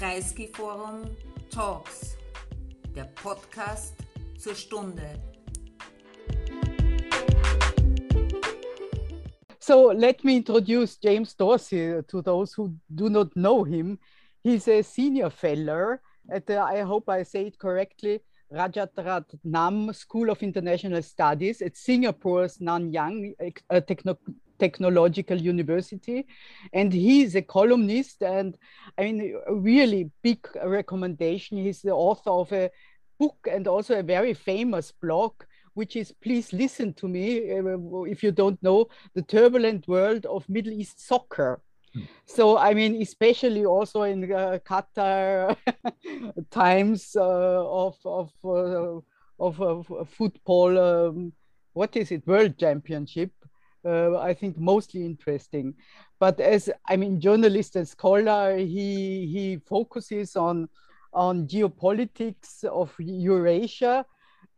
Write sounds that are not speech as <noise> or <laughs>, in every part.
Kreisky Forum Talks, der Podcast zur Stunde. So let me introduce James Dorsey to those who do not know him. He's a senior fellow at the, I hope I say it correctly, Rajaratnam School of International Studies at Singapore's Nanyang uh, Techno Technological University. And he's a columnist and I mean, a really big recommendation. He's the author of a book and also a very famous blog, which is Please Listen to Me, uh, if you don't know, The Turbulent World of Middle East Soccer. Hmm. So, I mean, especially also in uh, Qatar <laughs> times uh, of, of, uh, of, of, football, um, what is it, World Championship, uh, I think mostly interesting. But as, I mean, journalist and scholar, he, he focuses on, on geopolitics of Eurasia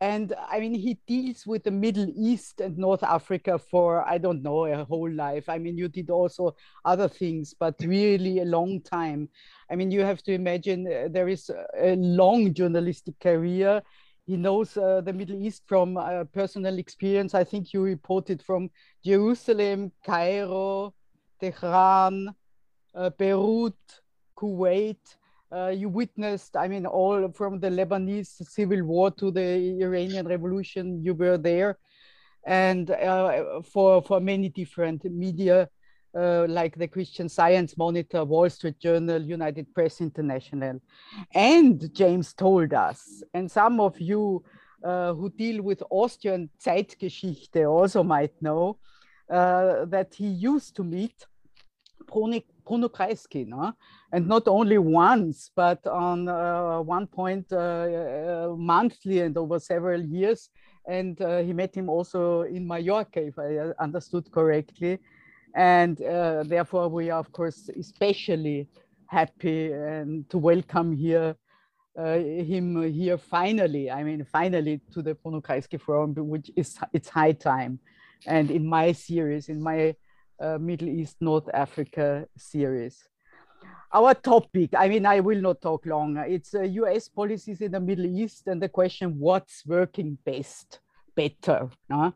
and I mean, he deals with the Middle East and North Africa for, I don't know, a whole life. I mean, you did also other things, but really a long time. I mean, you have to imagine uh, there is a long journalistic career. He knows uh, the Middle East from uh, personal experience. I think you reported from Jerusalem, Cairo, Tehran, uh, Beirut, Kuwait uh, you witnessed, I mean, all from the Lebanese civil war to the Iranian revolution, you were there. And uh, for, for many different media, uh, like the Christian Science Monitor, Wall Street Journal, United Press International. And James told us, and some of you uh, who deal with Austrian Zeitgeschichte also might know, uh, that he used to meet Bruno Kreisky, no? and not only once, but on uh, one point uh, monthly and over several years. And he met him also in Mallorca, if I understood correctly. And uh, therefore, we are, of course, especially happy and to welcome here him here finally. I mean, finally to the Bruno Kreisky Forum, which is it's high time. And in my series, in my uh, Middle East, North Africa series. Our topic, I mean, I will not talk long. It's uh, US policies in the Middle East and the question what's working best, better, no?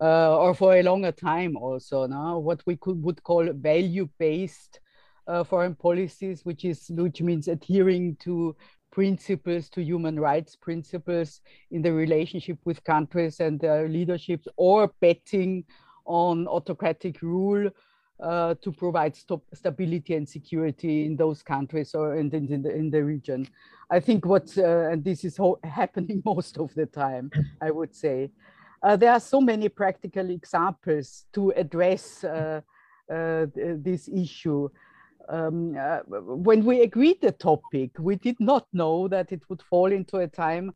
Uh, or for a longer time also, no? what we could would call value-based uh, foreign policies, which is which means adhering to principles, to human rights principles in the relationship with countries and their leaderships, or betting on autocratic rule uh, to provide st stability and security in those countries or in, in, in, the, in the region. I think what, uh, and this is <laughs> happening most of the time, I would say. Uh, there are so many practical examples to address uh, uh, this issue. Um, uh, when we agreed the topic, we did not know that it would fall into a time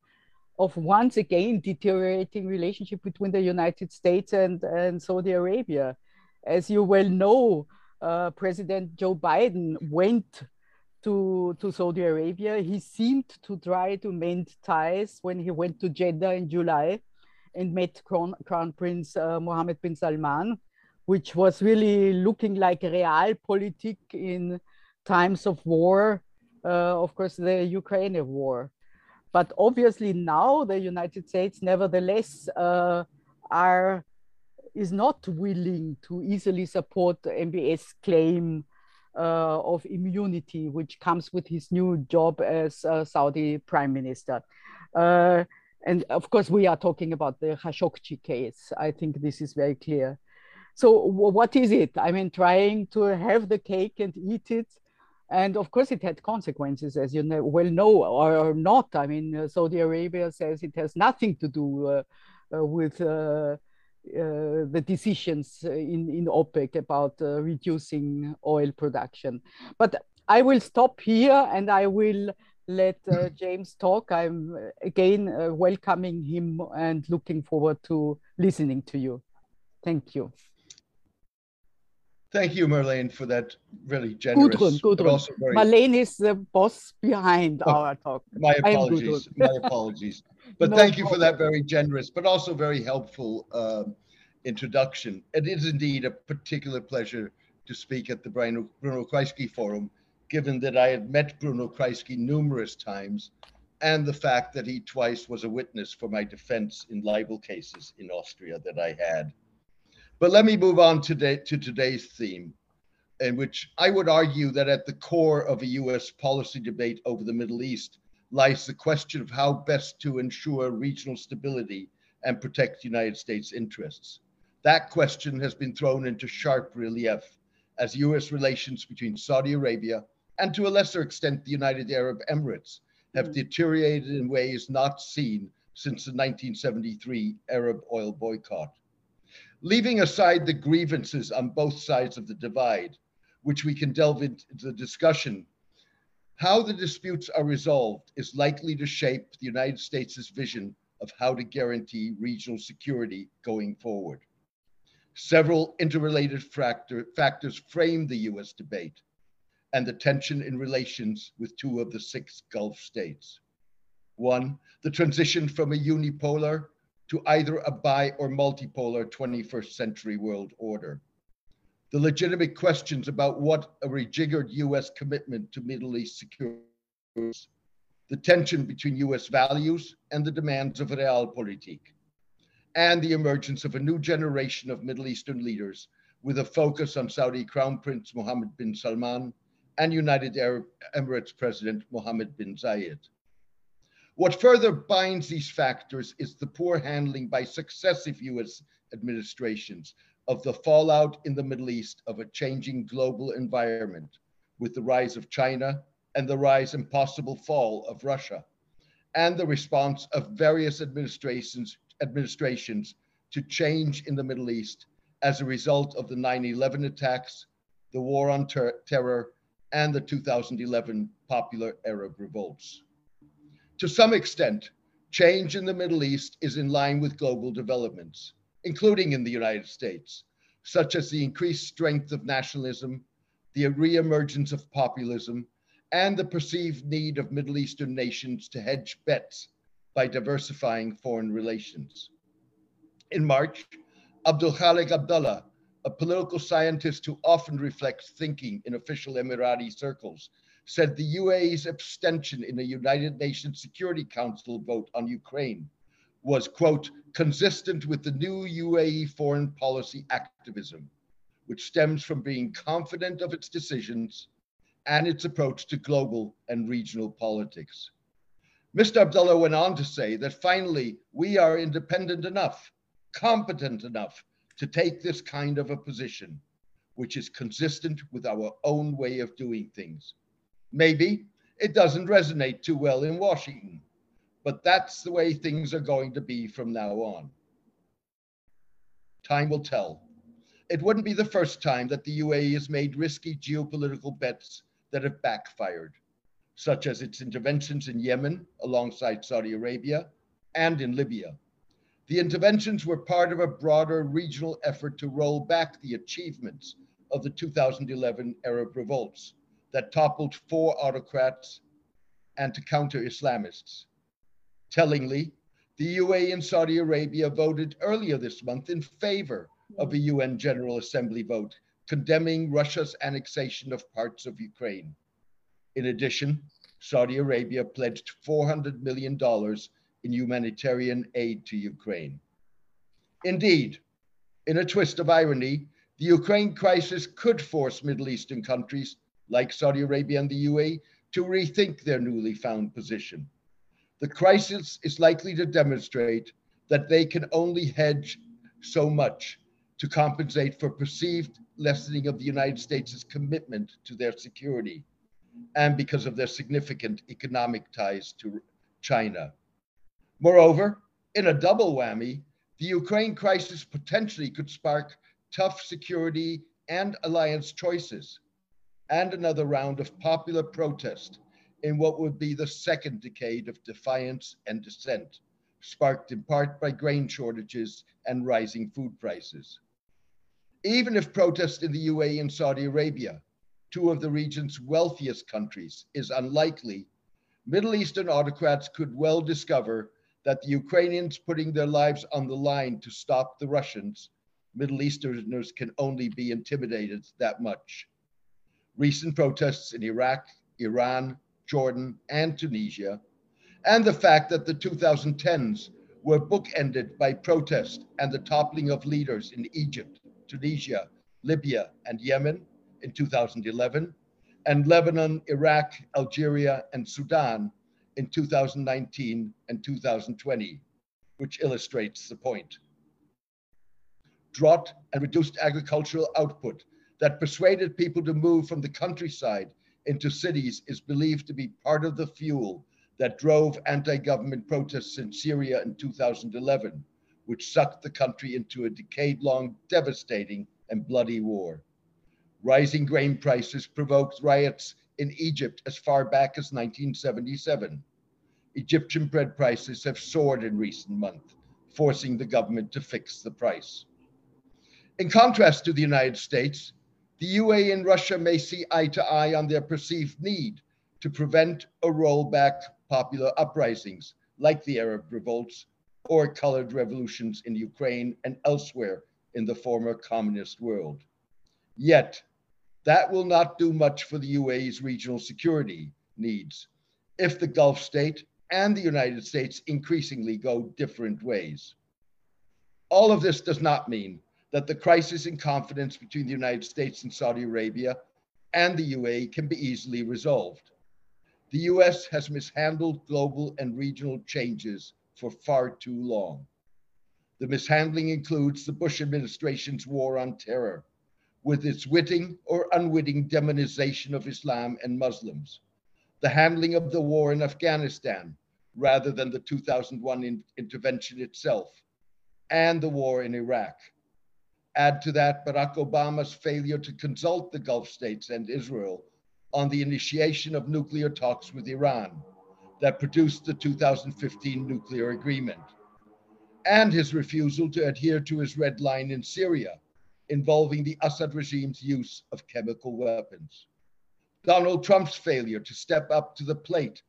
of once again deteriorating relationship between the United States and, and Saudi Arabia. As you well know, uh, President Joe Biden went to, to Saudi Arabia. He seemed to try to mend ties when he went to Jeddah in July and met Crown, Crown Prince uh, Mohammed bin Salman, which was really looking like realpolitik in times of war, uh, of course, the Ukraine war. But obviously now the United States nevertheless uh, are is not willing to easily support MBS claim uh, of immunity, which comes with his new job as uh, Saudi prime minister. Uh, and of course, we are talking about the Khashoggi case. I think this is very clear. So what is it? I mean, trying to have the cake and eat it and of course, it had consequences, as you know, well know, or, not. I mean, uh, Saudi Arabia says it has nothing to do uh, uh, with uh, uh, the decisions in, in OPEC about uh, reducing oil production. But I will stop here and I will let James talk. I'm again welcoming him and looking forward to listening to you. Thank you. Thank you, Marlene, for that really generous. Gudrun, Gudrun. Very... Marlene is the boss behind oh, our talk. My apologies. my apologies. <laughs> But no thank you problem. for that very generous, but also very helpful uh, introduction. It is indeed a particular pleasure to speak at the Bruno, Bruno Kreisky Forum, given that I had met Bruno Kreisky numerous times and the fact that he twice was a witness for my defense in libel cases in Austria that I had. But let me move on today to today's theme, in which I would argue that at the core of a US policy debate over the Middle East lies the question of how best to ensure regional stability and protect United States interests. That question has been thrown into sharp relief as US relations between Saudi Arabia and to a lesser extent the United Arab Emirates have mm. deteriorated in ways not seen since the 1973 Arab oil boycott. Leaving aside the grievances on both sides of the divide, which we can delve into the discussion, how the disputes are resolved is likely to shape the United States' vision of how to guarantee regional security going forward. Several interrelated factor, factors frame the US debate and the tension in relations with two of the six Gulf states. One, the transition from a unipolar to either a bi or multipolar 21st century world order. The legitimate questions about what a rejiggered US commitment to Middle East security, the tension between US values and the demands of realpolitik, and the emergence of a new generation of Middle Eastern leaders with a focus on Saudi Crown Prince Mohammed bin Salman and United Arab Emirates President Mohammed bin Zayed. What further binds these factors is the poor handling by successive US administrations of the fallout in the Middle East of a changing global environment with the rise of China and the rise and possible fall of Russia, and the response of various administrations, administrations to change in the Middle East as a result of the 9 11 attacks, the war on ter terror, and the 2011 popular Arab revolts. To some extent, change in the Middle East is in line with global developments, including in the United States, such as the increased strength of nationalism, the reemergence of populism, and the perceived need of Middle Eastern nations to hedge bets by diversifying foreign relations. In March, Abdul Khalik Abdullah, a political scientist who often reflects thinking in official Emirati circles, said the UAE's abstention in a United Nations Security Council vote on Ukraine was, quote, consistent with the new UAE foreign policy activism, which stems from being confident of its decisions and its approach to global and regional politics. Mr. Abdullah went on to say that finally we are independent enough, competent enough to take this kind of a position, which is consistent with our own way of doing things. Maybe it doesn't resonate too well in Washington, but that's the way things are going to be from now on. Time will tell. It wouldn't be the first time that the UAE has made risky geopolitical bets that have backfired, such as its interventions in Yemen alongside Saudi Arabia and in Libya. The interventions were part of a broader regional effort to roll back the achievements of the 2011 Arab revolts that toppled four autocrats and to counter Islamists. Tellingly, the UAE and Saudi Arabia voted earlier this month in favor of a UN General Assembly vote condemning Russia's annexation of parts of Ukraine. In addition, Saudi Arabia pledged $400 million in humanitarian aid to Ukraine. Indeed, in a twist of irony, the Ukraine crisis could force Middle Eastern countries like Saudi Arabia and the UAE to rethink their newly found position. The crisis is likely to demonstrate that they can only hedge so much to compensate for perceived lessening of the United States' commitment to their security and because of their significant economic ties to China. Moreover, in a double whammy, the Ukraine crisis potentially could spark tough security and alliance choices and another round of popular protest in what would be the second decade of defiance and dissent, sparked in part by grain shortages and rising food prices. Even if protest in the UAE and Saudi Arabia, two of the region's wealthiest countries, is unlikely, Middle Eastern autocrats could well discover that the Ukrainians putting their lives on the line to stop the Russians, Middle Easterners can only be intimidated that much. recent protests in Iraq, Iran, Jordan, and Tunisia, and the fact that the 2010s were bookended by protest and the toppling of leaders in Egypt, Tunisia, Libya, and Yemen in 2011, and Lebanon, Iraq, Algeria, and Sudan in 2019 and 2020, which illustrates the point. Drought and reduced agricultural output that persuaded people to move from the countryside into cities is believed to be part of the fuel that drove anti government protests in Syria in 2011, which sucked the country into a decade long, devastating, and bloody war. Rising grain prices provoked riots in Egypt as far back as 1977. Egyptian bread prices have soared in recent months, forcing the government to fix the price. In contrast to the United States, the UAE and Russia may see eye to eye on their perceived need to prevent or roll back popular uprisings like the Arab revolts or colored revolutions in Ukraine and elsewhere in the former communist world. Yet, that will not do much for the UAE's regional security needs if the Gulf state and the United States increasingly go different ways. All of this does not mean that the crisis in confidence between the United States and Saudi Arabia and the UAE can be easily resolved. The US has mishandled global and regional changes for far too long. The mishandling includes the Bush administration's war on terror, with its witting or unwitting demonization of Islam and Muslims, the handling of the war in Afghanistan rather than the 2001 in intervention itself, and the war in Iraq, Add to that Barack Obama's failure to consult the Gulf states and Israel on the initiation of nuclear talks with Iran that produced the 2015 nuclear agreement, and his refusal to adhere to his red line in Syria involving the Assad regime's use of chemical weapons. Donald Trump's failure to step up to the plate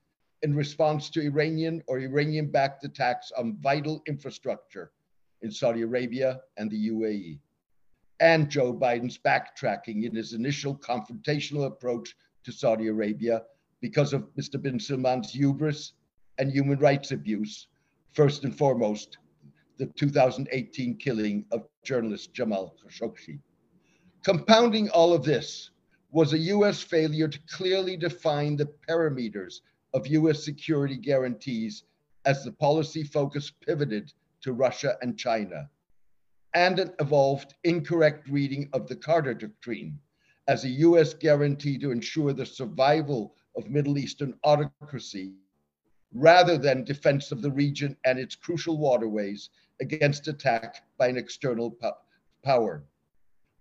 in response to Iranian or Iranian backed attacks on vital infrastructure in Saudi Arabia and the UAE and Joe Biden's backtracking in his initial confrontational approach to Saudi Arabia because of Mr. bin Salman's hubris and human rights abuse, first and foremost, the 2018 killing of journalist Jamal Khashoggi. Compounding all of this was a US failure to clearly define the parameters of US security guarantees as the policy focus pivoted to Russia and China and an evolved incorrect reading of the Carter Doctrine as a US guarantee to ensure the survival of Middle Eastern autocracy rather than defense of the region and its crucial waterways against attack by an external po power,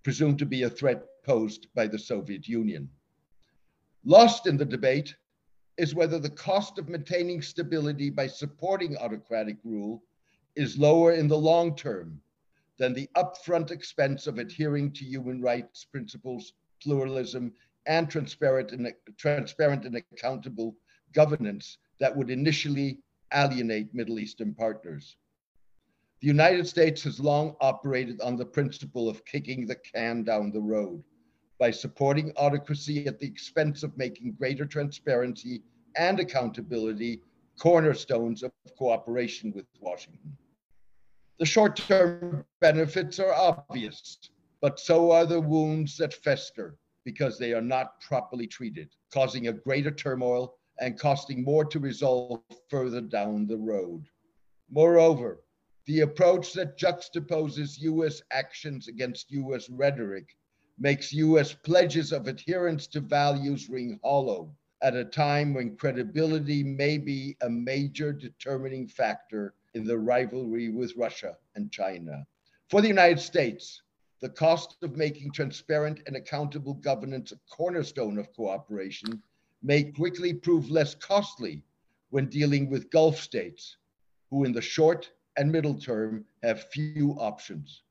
presumed to be a threat posed by the Soviet Union. Lost in the debate is whether the cost of maintaining stability by supporting autocratic rule is lower in the long term than the upfront expense of adhering to human rights principles, pluralism, and transparent and, transparent and accountable governance that would initially alienate Middle Eastern partners. The United States has long operated on the principle of kicking the can down the road by supporting autocracy at the expense of making greater transparency and accountability cornerstones of cooperation with Washington. The short term benefits are obvious, but so are the wounds that fester because they are not properly treated, causing a greater turmoil and costing more to resolve further down the road. Moreover, the approach that juxtaposes US actions against US rhetoric makes US pledges of adherence to values ring hollow at a time when credibility may be a major determining factor in the rivalry with Russia and China. For the United States, the cost of making transparent and accountable governance a cornerstone of cooperation may quickly prove less costly when dealing with Gulf states, who in the short and middle term have few options.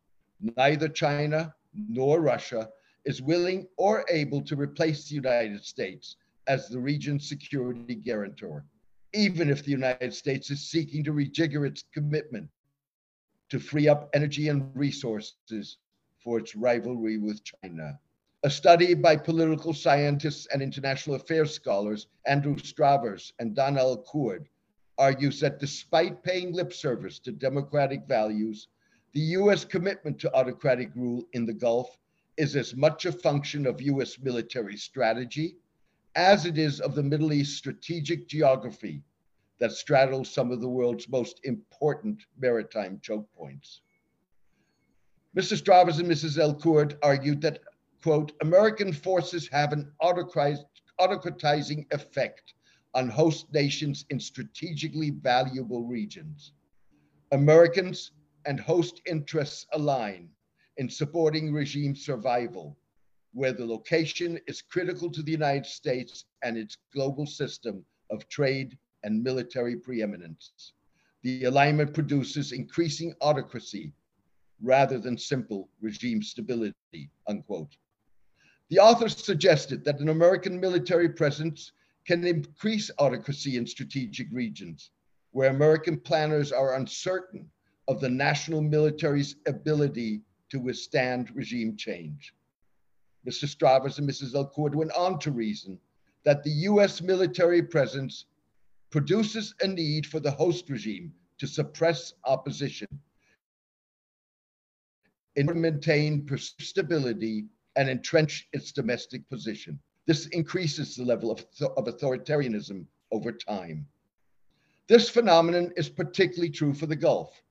Neither China nor Russia is willing or able to replace the United States as the region's security guarantor even if the United States is seeking to rejigger its commitment to free up energy and resources for its rivalry with China. A study by political scientists and international affairs scholars Andrew Stravers and Dana El-Kurd argues that despite paying lip service to democratic values, the US commitment to autocratic rule in the Gulf is as much a function of US military strategy as it is of the Middle East strategic geography that straddles some of the world's most important maritime choke points. Mr. Stravers and Mrs. El-Kurd argued that, quote, American forces have an autocratizing effect on host nations in strategically valuable regions. Americans and host interests align in supporting regime survival, where the location is critical to the United States and its global system of trade and military preeminence. The alignment produces increasing autocracy rather than simple regime stability, unquote. The authors suggested that an American military presence can increase autocracy in strategic regions where American planners are uncertain of the national military's ability to withstand regime change. Mr. Stravers and Mrs. El-Kurd went on to reason that the US military presence produces a need for the host regime to suppress opposition and maintain stability and entrench its domestic position. This increases the level of, of authoritarianism over time. This phenomenon is particularly true for the Gulf,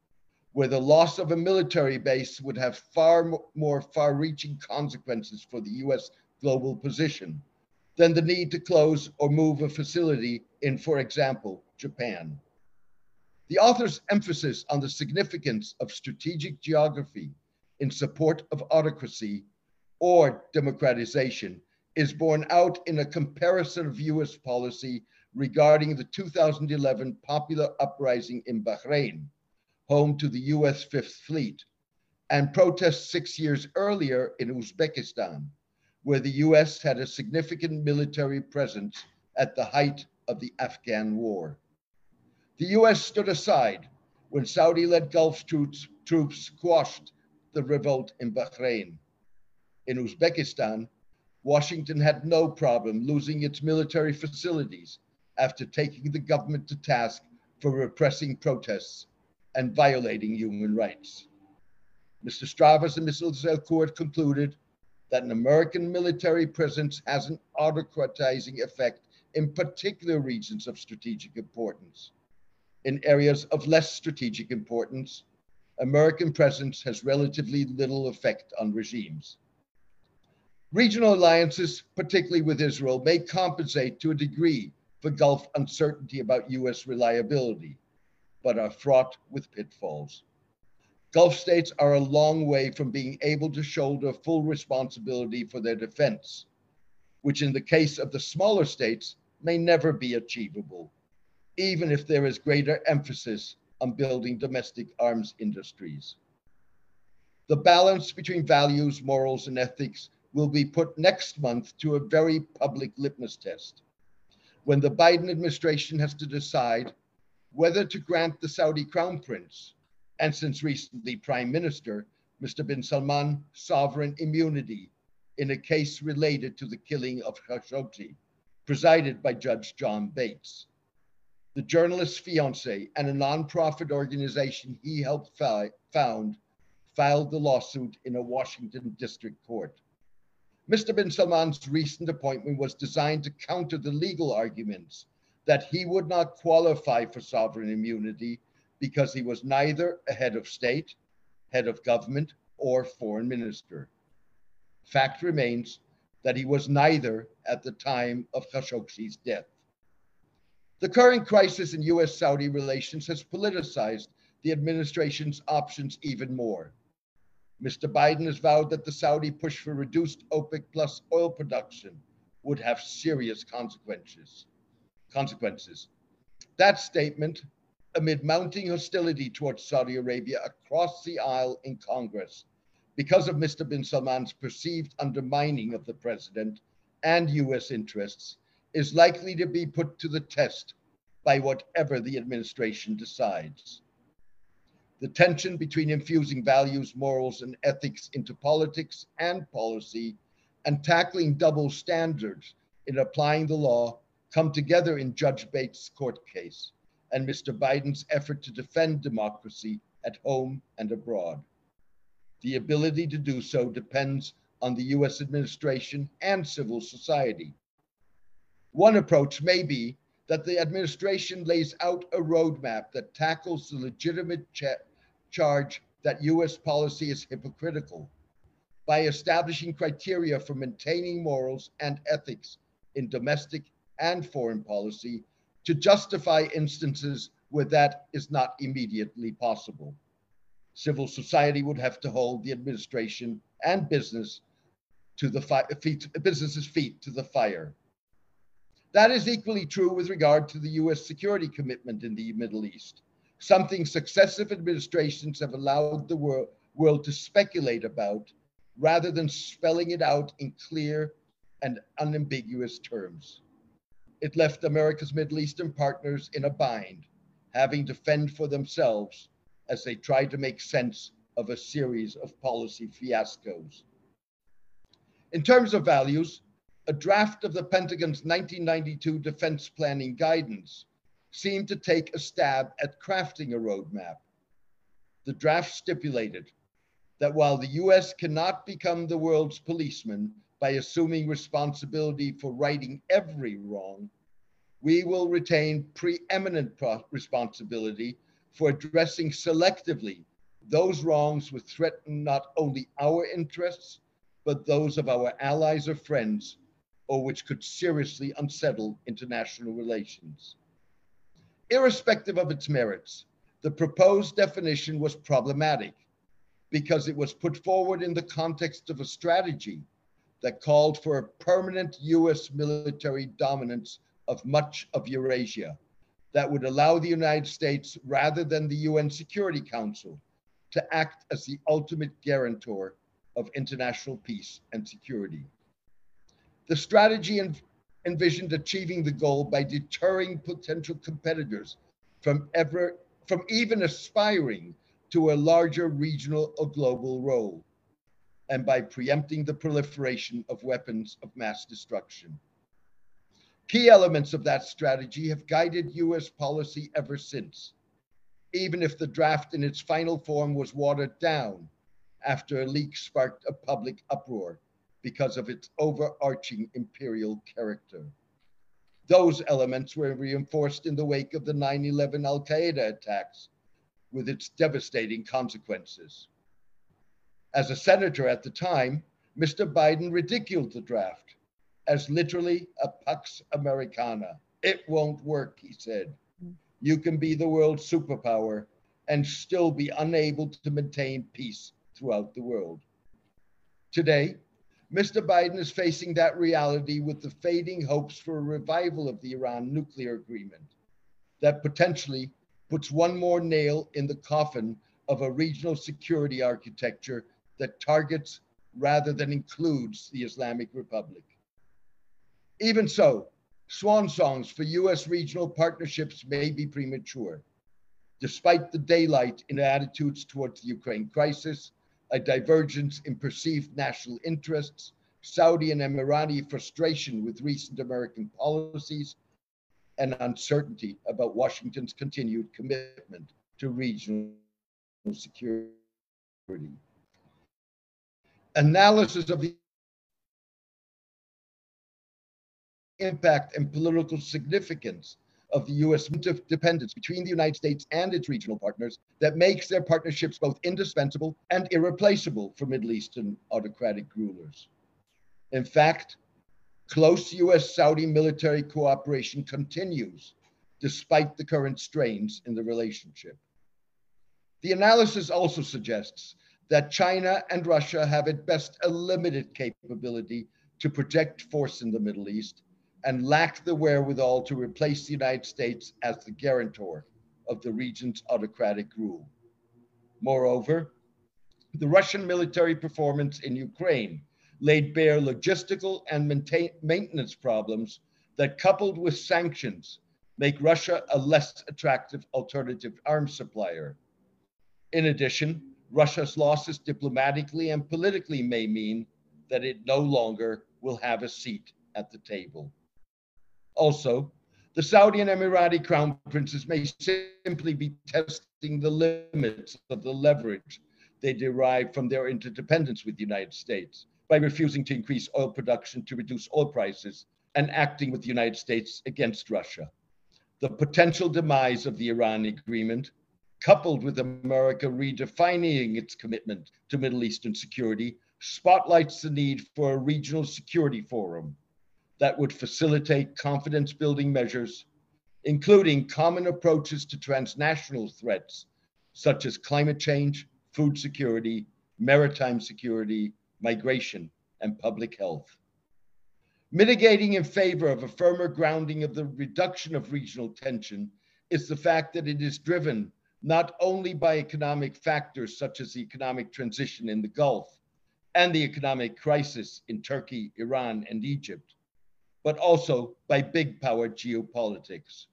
where the loss of a military base would have far more far reaching consequences for the US global position than the need to close or move a facility in, for example, Japan. The author's emphasis on the significance of strategic geography in support of autocracy or democratization is borne out in a comparison of US policy regarding the 2011 popular uprising in Bahrain, home to the US Fifth Fleet, and protests six years earlier in Uzbekistan, where the US had a significant military presence at the height of the Afghan war. The US stood aside when Saudi led Gulf troops, troops squashed the revolt in Bahrain. In Uzbekistan, Washington had no problem losing its military facilities after taking the government to task for repressing protests and violating human rights. Mr. Stravers and Mrs. El-Kurd concluded that an American military presence has an autocratizing effect in particular regions of strategic importance. In areas of less strategic importance, American presence has relatively little effect on regimes. Regional alliances, particularly with Israel, may compensate to a degree for Gulf uncertainty about US reliability, but are fraught with pitfalls. Gulf states are a long way from being able to shoulder full responsibility for their defense, which in the case of the smaller states may never be achievable, even if there is greater emphasis on building domestic arms industries. The balance between values, morals, and ethics will be put next month to a very public litmus test when the Biden administration has to decide whether to grant the Saudi crown prince and since recently prime minister, Mr. bin Salman, sovereign immunity in a case related to the killing of Khashoggi, presided by Judge John Bates. The journalist's fiance and a nonprofit organization he helped fi- found filed the lawsuit in a Washington district court. Mr. bin Salman's recent appointment was designed to counter the legal arguments that he would not qualify for sovereign immunity because he was neither a head of state, head of government, or foreign minister. Fact remains that he was neither at the time of Khashoggi's death. The current crisis in US Saudi relations has politicized the administration's options even more. Mr. Biden has vowed that the Saudi push for reduced OPEC plus oil production would have serious consequences. Consequences. That statement amid mounting hostility towards Saudi Arabia across the aisle in Congress because of Mr. bin Salman's perceived undermining of the president and US interests, is likely to be put to the test by whatever the administration decides. The tension between infusing values, morals, and ethics into politics and policy and tackling double standards in applying the law come together in Judge Bates' court case and Mr. Biden's effort to defend democracy at home and abroad. The ability to do so depends on the US administration and civil society. One approach may be that the administration lays out a roadmap that tackles the legitimate charge that US policy is hypocritical by establishing criteria for maintaining morals and ethics in domestic and foreign policy to justify instances where that is not immediately possible. Civil society would have to hold the administration and business to the fi- feet, business's feet to the fire. That is equally true with regard to the US security commitment in the Middle East, something successive administrations have allowed the world, world to speculate about rather than spelling it out in clear and unambiguous terms. It left America's Middle Eastern partners in a bind, having to fend for themselves as they tried to make sense of a series of policy fiascos. In terms of values, a draft of the Pentagon's 1992 defense planning guidance seemed to take a stab at crafting a roadmap. The draft stipulated that while the US cannot become the world's policeman by assuming responsibility for righting every wrong, we will retain preeminent responsibility for addressing selectively those wrongs which threaten not only our interests, but those of our allies or friends, or which could seriously unsettle international relations. Irrespective of its merits, the proposed definition was problematic because it was put forward in the context of a strategy that called for a permanent US military dominance of much of Eurasia that would allow the United States, rather than the UN Security Council, to act as the ultimate guarantor of international peace and security. The strategy envisioned achieving the goal by deterring potential competitors from ever from even aspiring to a larger regional or global role, and by preempting the proliferation of weapons of mass destruction. Key elements of that strategy have guided US policy ever since, even if the draft in its final form was watered down after a leak sparked a public uproar because of its overarching imperial character. Those elements were reinforced in the wake of the 9 11 Al Qaeda attacks with its devastating consequences. As a senator at the time, Mr. Biden ridiculed the draft as literally a Pax Americana. It won't work, he said. You can be the world's superpower and still be unable to maintain peace throughout the world. Today, Mr. Biden is facing that reality with the fading hopes for a revival of the Iran nuclear agreement that potentially puts one more nail in the coffin of a regional security architecture that targets rather than includes the Islamic Republic. Even so, swan songs for US regional partnerships may be premature. Despite the daylight in attitudes towards the Ukraine crisis, a divergence in perceived national interests, Saudi and Emirati frustration with recent American policies, and uncertainty about Washington's continued commitment to regional security. Analysis of the impact and political significance of the U.S. dependence between the United States and its regional partners that makes their partnerships both indispensable and irreplaceable for Middle Eastern autocratic rulers. In fact, Close US Saudi military cooperation continues despite the current strains in the relationship. The analysis also suggests that China and Russia have at best a limited capability to project force in the Middle East and lack the wherewithal to replace the United States as the guarantor of the region's autocratic rule. Moreover, the Russian military performance in Ukraine laid bare logistical and maintenance problems that, coupled with sanctions, make Russia a less attractive alternative arms supplier. In addition, Russia's losses diplomatically and politically may mean that it no longer will have a seat at the table. Also, the Saudi and Emirati crown princes may simply be testing the limits of the leverage they derive from their interdependence with the United States by refusing to increase oil production to reduce oil prices and acting with the United States against Russia. The potential demise of the Iran agreement, coupled with America redefining its commitment to Middle Eastern security, spotlights the need for a regional security forum that would facilitate confidence building measures, including common approaches to transnational threats such as climate change, food security, maritime security, migration, and public health. Mitigating in favor of a firmer grounding of the reduction of regional tension is the fact that it is driven not only by economic factors such as the economic transition in the Gulf and the economic crisis in Turkey, Iran, and Egypt, but also by big power geopolitics.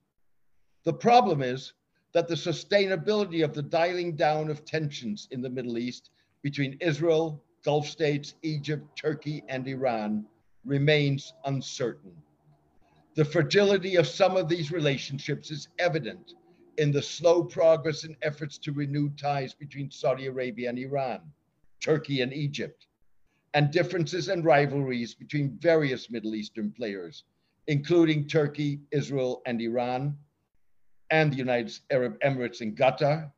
The problem is that the sustainability of the dialing down of tensions in the Middle East between Israel, Gulf states, Egypt, Turkey, and Iran remains uncertain. The fragility of some of these relationships is evident in the slow progress in efforts to renew ties between Saudi Arabia and Iran, Turkey and Egypt, and differences and rivalries between various Middle Eastern players, including Turkey, Israel, and Iran, and the United Arab Emirates and Qatar,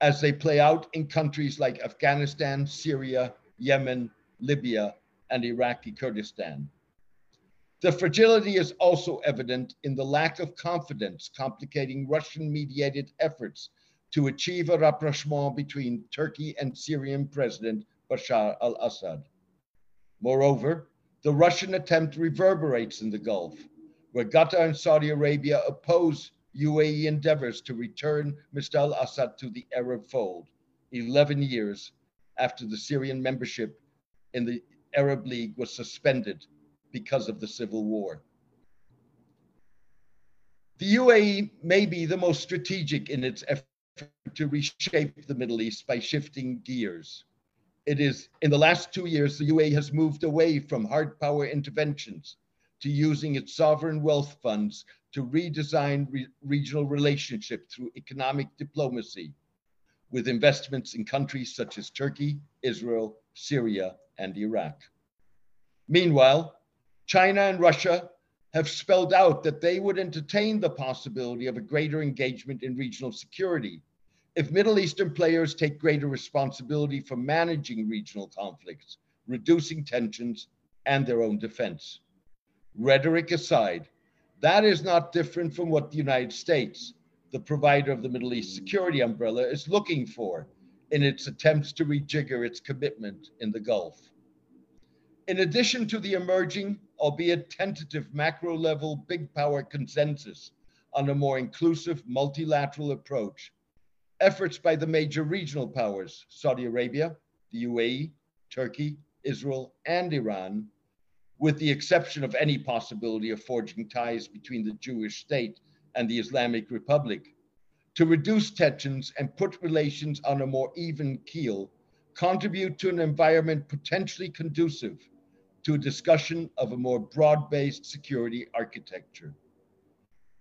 as they play out in countries like Afghanistan, Syria, Yemen, Libya, and Iraqi Kurdistan. The fragility is also evident in the lack of confidence complicating Russian mediated efforts to achieve a rapprochement between Turkey and Syrian President Bashar al Assad. Moreover, the Russian attempt reverberates in the Gulf, where Qatar and Saudi Arabia oppose UAE endeavors to return Mr al Assad to the Arab fold 11 years after the Syrian membership in the Arab League was suspended because of the civil war. The UAE may be the most strategic in its effort to reshape the Middle East by shifting gears. It is in the last two years, the UAE has moved away from hard power interventions to using its sovereign wealth funds to redesign re regional relationship through economic diplomacy with investments in countries such as Turkey, Israel, Syria, and Iraq. Meanwhile, China and Russia have spelled out that they would entertain the possibility of a greater engagement in regional security if Middle Eastern players take greater responsibility for managing regional conflicts, reducing tensions, and their own defense. Rhetoric aside, that is not different from what the United States, the provider of the Middle East security umbrella, is looking for in its attempts to rejigger its commitment in the Gulf. In addition to the emerging, albeit tentative macro level big power consensus on a more inclusive multilateral approach, efforts by the major regional powers, Saudi Arabia, the UAE, Turkey, Israel, and Iran, with the exception of any possibility of forging ties between the Jewish state and the Islamic Republic, to reduce tensions and put relations on a more even keel, contribute to an environment potentially conducive to a discussion of a more broad based security architecture.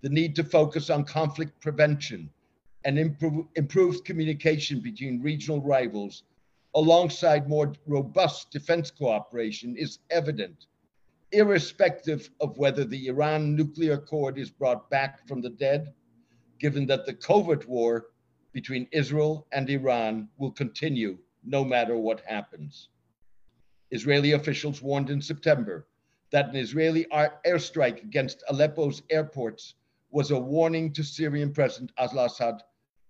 The need to focus on conflict prevention and improve, improved communication between regional rivals alongside more robust defense cooperation is evident, irrespective of whether the Iran nuclear accord is brought back from the dead given that the covert war between Israel and Iran will continue no matter what happens. Israeli officials warned in September that an Israeli airstrike against Aleppo's airports was a warning to Syrian President al Assad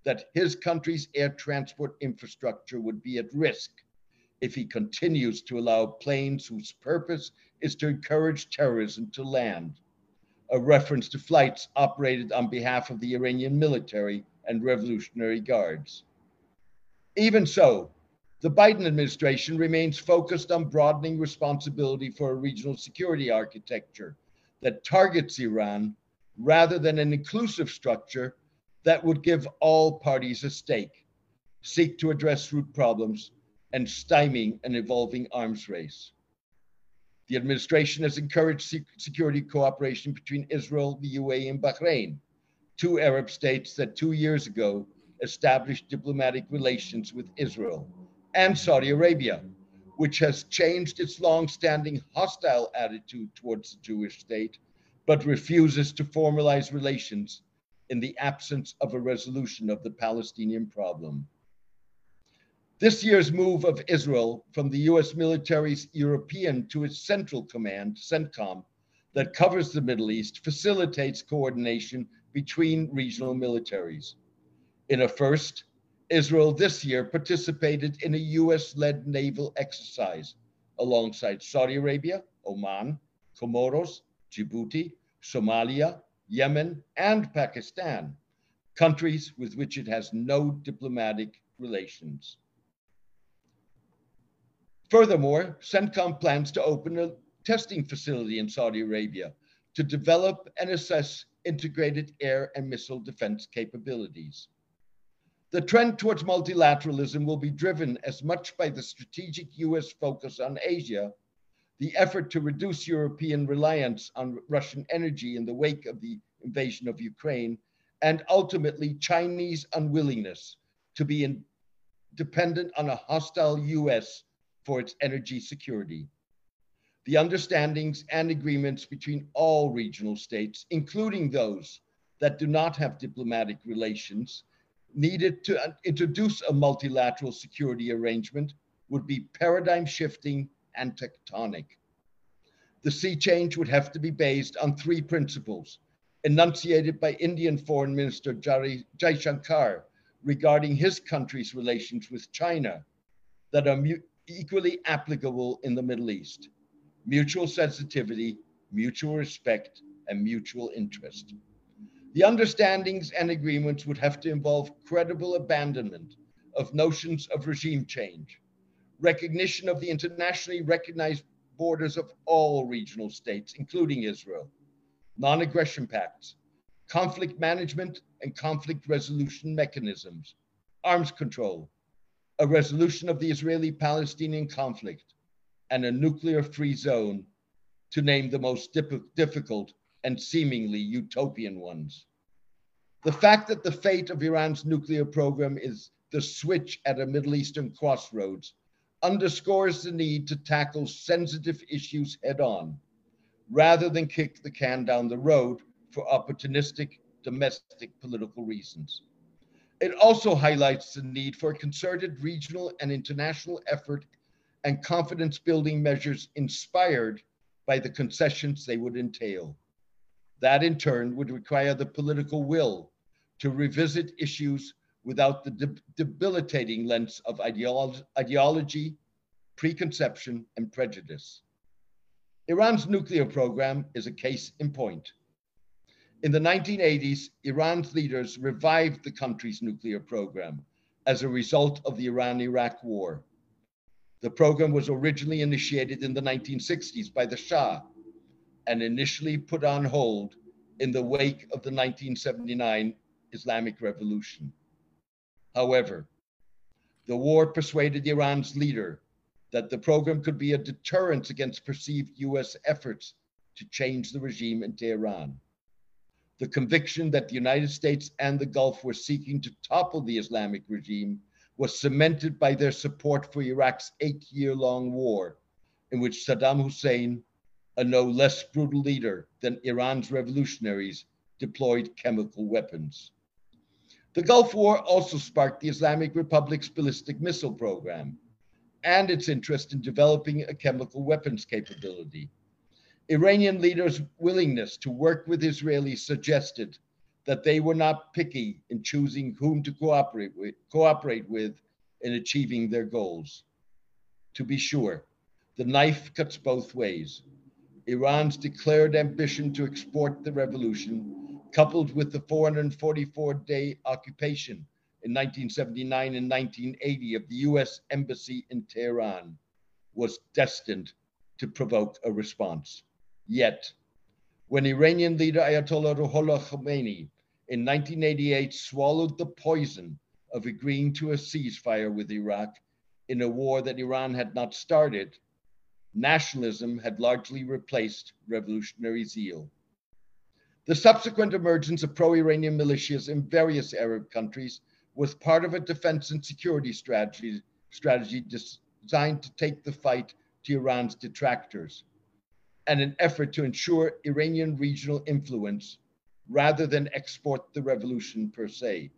that his country's air transport infrastructure would be at risk if he continues to allow planes whose purpose is to encourage terrorism to land a reference to flights operated on behalf of the Iranian military and Revolutionary Guards. Even so, the Biden administration remains focused on broadening responsibility for a regional security architecture that targets Iran rather than an inclusive structure that would give all parties a stake, seek to address root problems, and stymie an evolving arms race. The administration has encouraged security cooperation between Israel, the UAE, and Bahrain, two Arab states that two years ago established diplomatic relations with Israel, and Saudi Arabia, which has changed its long-standing hostile attitude towards the Jewish state, but refuses to formalize relations in the absence of a resolution of the Palestinian problem. This year's move of Israel from the US military's European to its Central Command, CENTCOM, that covers the Middle East facilitates coordination between regional militaries. In a first, Israel this year participated in a US led naval exercise alongside Saudi Arabia, Oman, Comoros, Djibouti, Somalia, Yemen, and Pakistan, countries with which it has no diplomatic relations. Furthermore, CENTCOM plans to open a testing facility in Saudi Arabia to develop and assess integrated air and missile defense capabilities. The trend towards multilateralism will be driven as much by the strategic US focus on Asia, the effort to reduce European reliance on Russian energy in the wake of the invasion of Ukraine, and ultimately Chinese unwillingness to be in, dependent on a hostile US for its energy security. The understandings and agreements between all regional states, including those that do not have diplomatic relations, needed to uh, introduce a multilateral security arrangement would be paradigm shifting and tectonic. The sea change would have to be based on three principles enunciated by Indian Foreign Minister Jaishankar regarding his country's relations with China that are equally applicable in the Middle East mutual sensitivity, mutual respect, and mutual interest. The understandings and agreements would have to involve credible abandonment of notions of regime change, recognition of the internationally recognized borders of all regional states, including Israel, non aggression pacts, conflict management and conflict resolution mechanisms, arms control, a resolution of the Israeli Palestinian conflict, and a nuclear free zone, to name the most difficult and seemingly utopian ones. The fact that the fate of Iran's nuclear program is the switch at a Middle Eastern crossroads underscores the need to tackle sensitive issues head on, rather than kick the can down the road for opportunistic domestic political reasons. It also highlights the need for a concerted regional and international effort and confidence building measures inspired by the concessions they would entail. That in turn would require the political will to revisit issues without the de- debilitating lens of ideolo- ideology, preconception, and prejudice. Iran's nuclear program is a case in point. In the 1980s, Iran's leaders revived the country's nuclear program as a result of the Iran Iraq War. The program was originally initiated in the 1960s by the Shah and initially put on hold in the wake of the 1979 Islamic Revolution. However, the war persuaded Iran's leader that the program could be a deterrent against perceived US efforts to change the regime in Tehran the conviction that the United States and the Gulf were seeking to topple the Islamic regime was cemented by their support for Iraq's eight year long war, in which Saddam Hussein, a no less brutal leader than Iran's revolutionaries, deployed chemical weapons. The Gulf War also sparked the Islamic Republic's ballistic missile program and its interest in developing a chemical weapons capability. Iranian leaders' willingness to work with Israelis suggested that they were not picky in choosing whom to cooperate with, cooperate with in achieving their goals. To be sure, the knife cuts both ways. Iran's declared ambition to export the revolution, coupled with the 444 day occupation in 1979 and 1980 of the US Embassy in Tehran, was destined to provoke a response. Yet, when Iranian leader Ayatollah Ruhollah Khomeini in 1988 swallowed the poison of agreeing to a ceasefire with Iraq in a war that Iran had not started, nationalism had largely replaced revolutionary zeal. The subsequent emergence of pro Iranian militias in various Arab countries was part of a defense and security strategy, strategy designed to take the fight to Iran's detractors and an effort to ensure Iranian regional influence rather than export the revolution per se.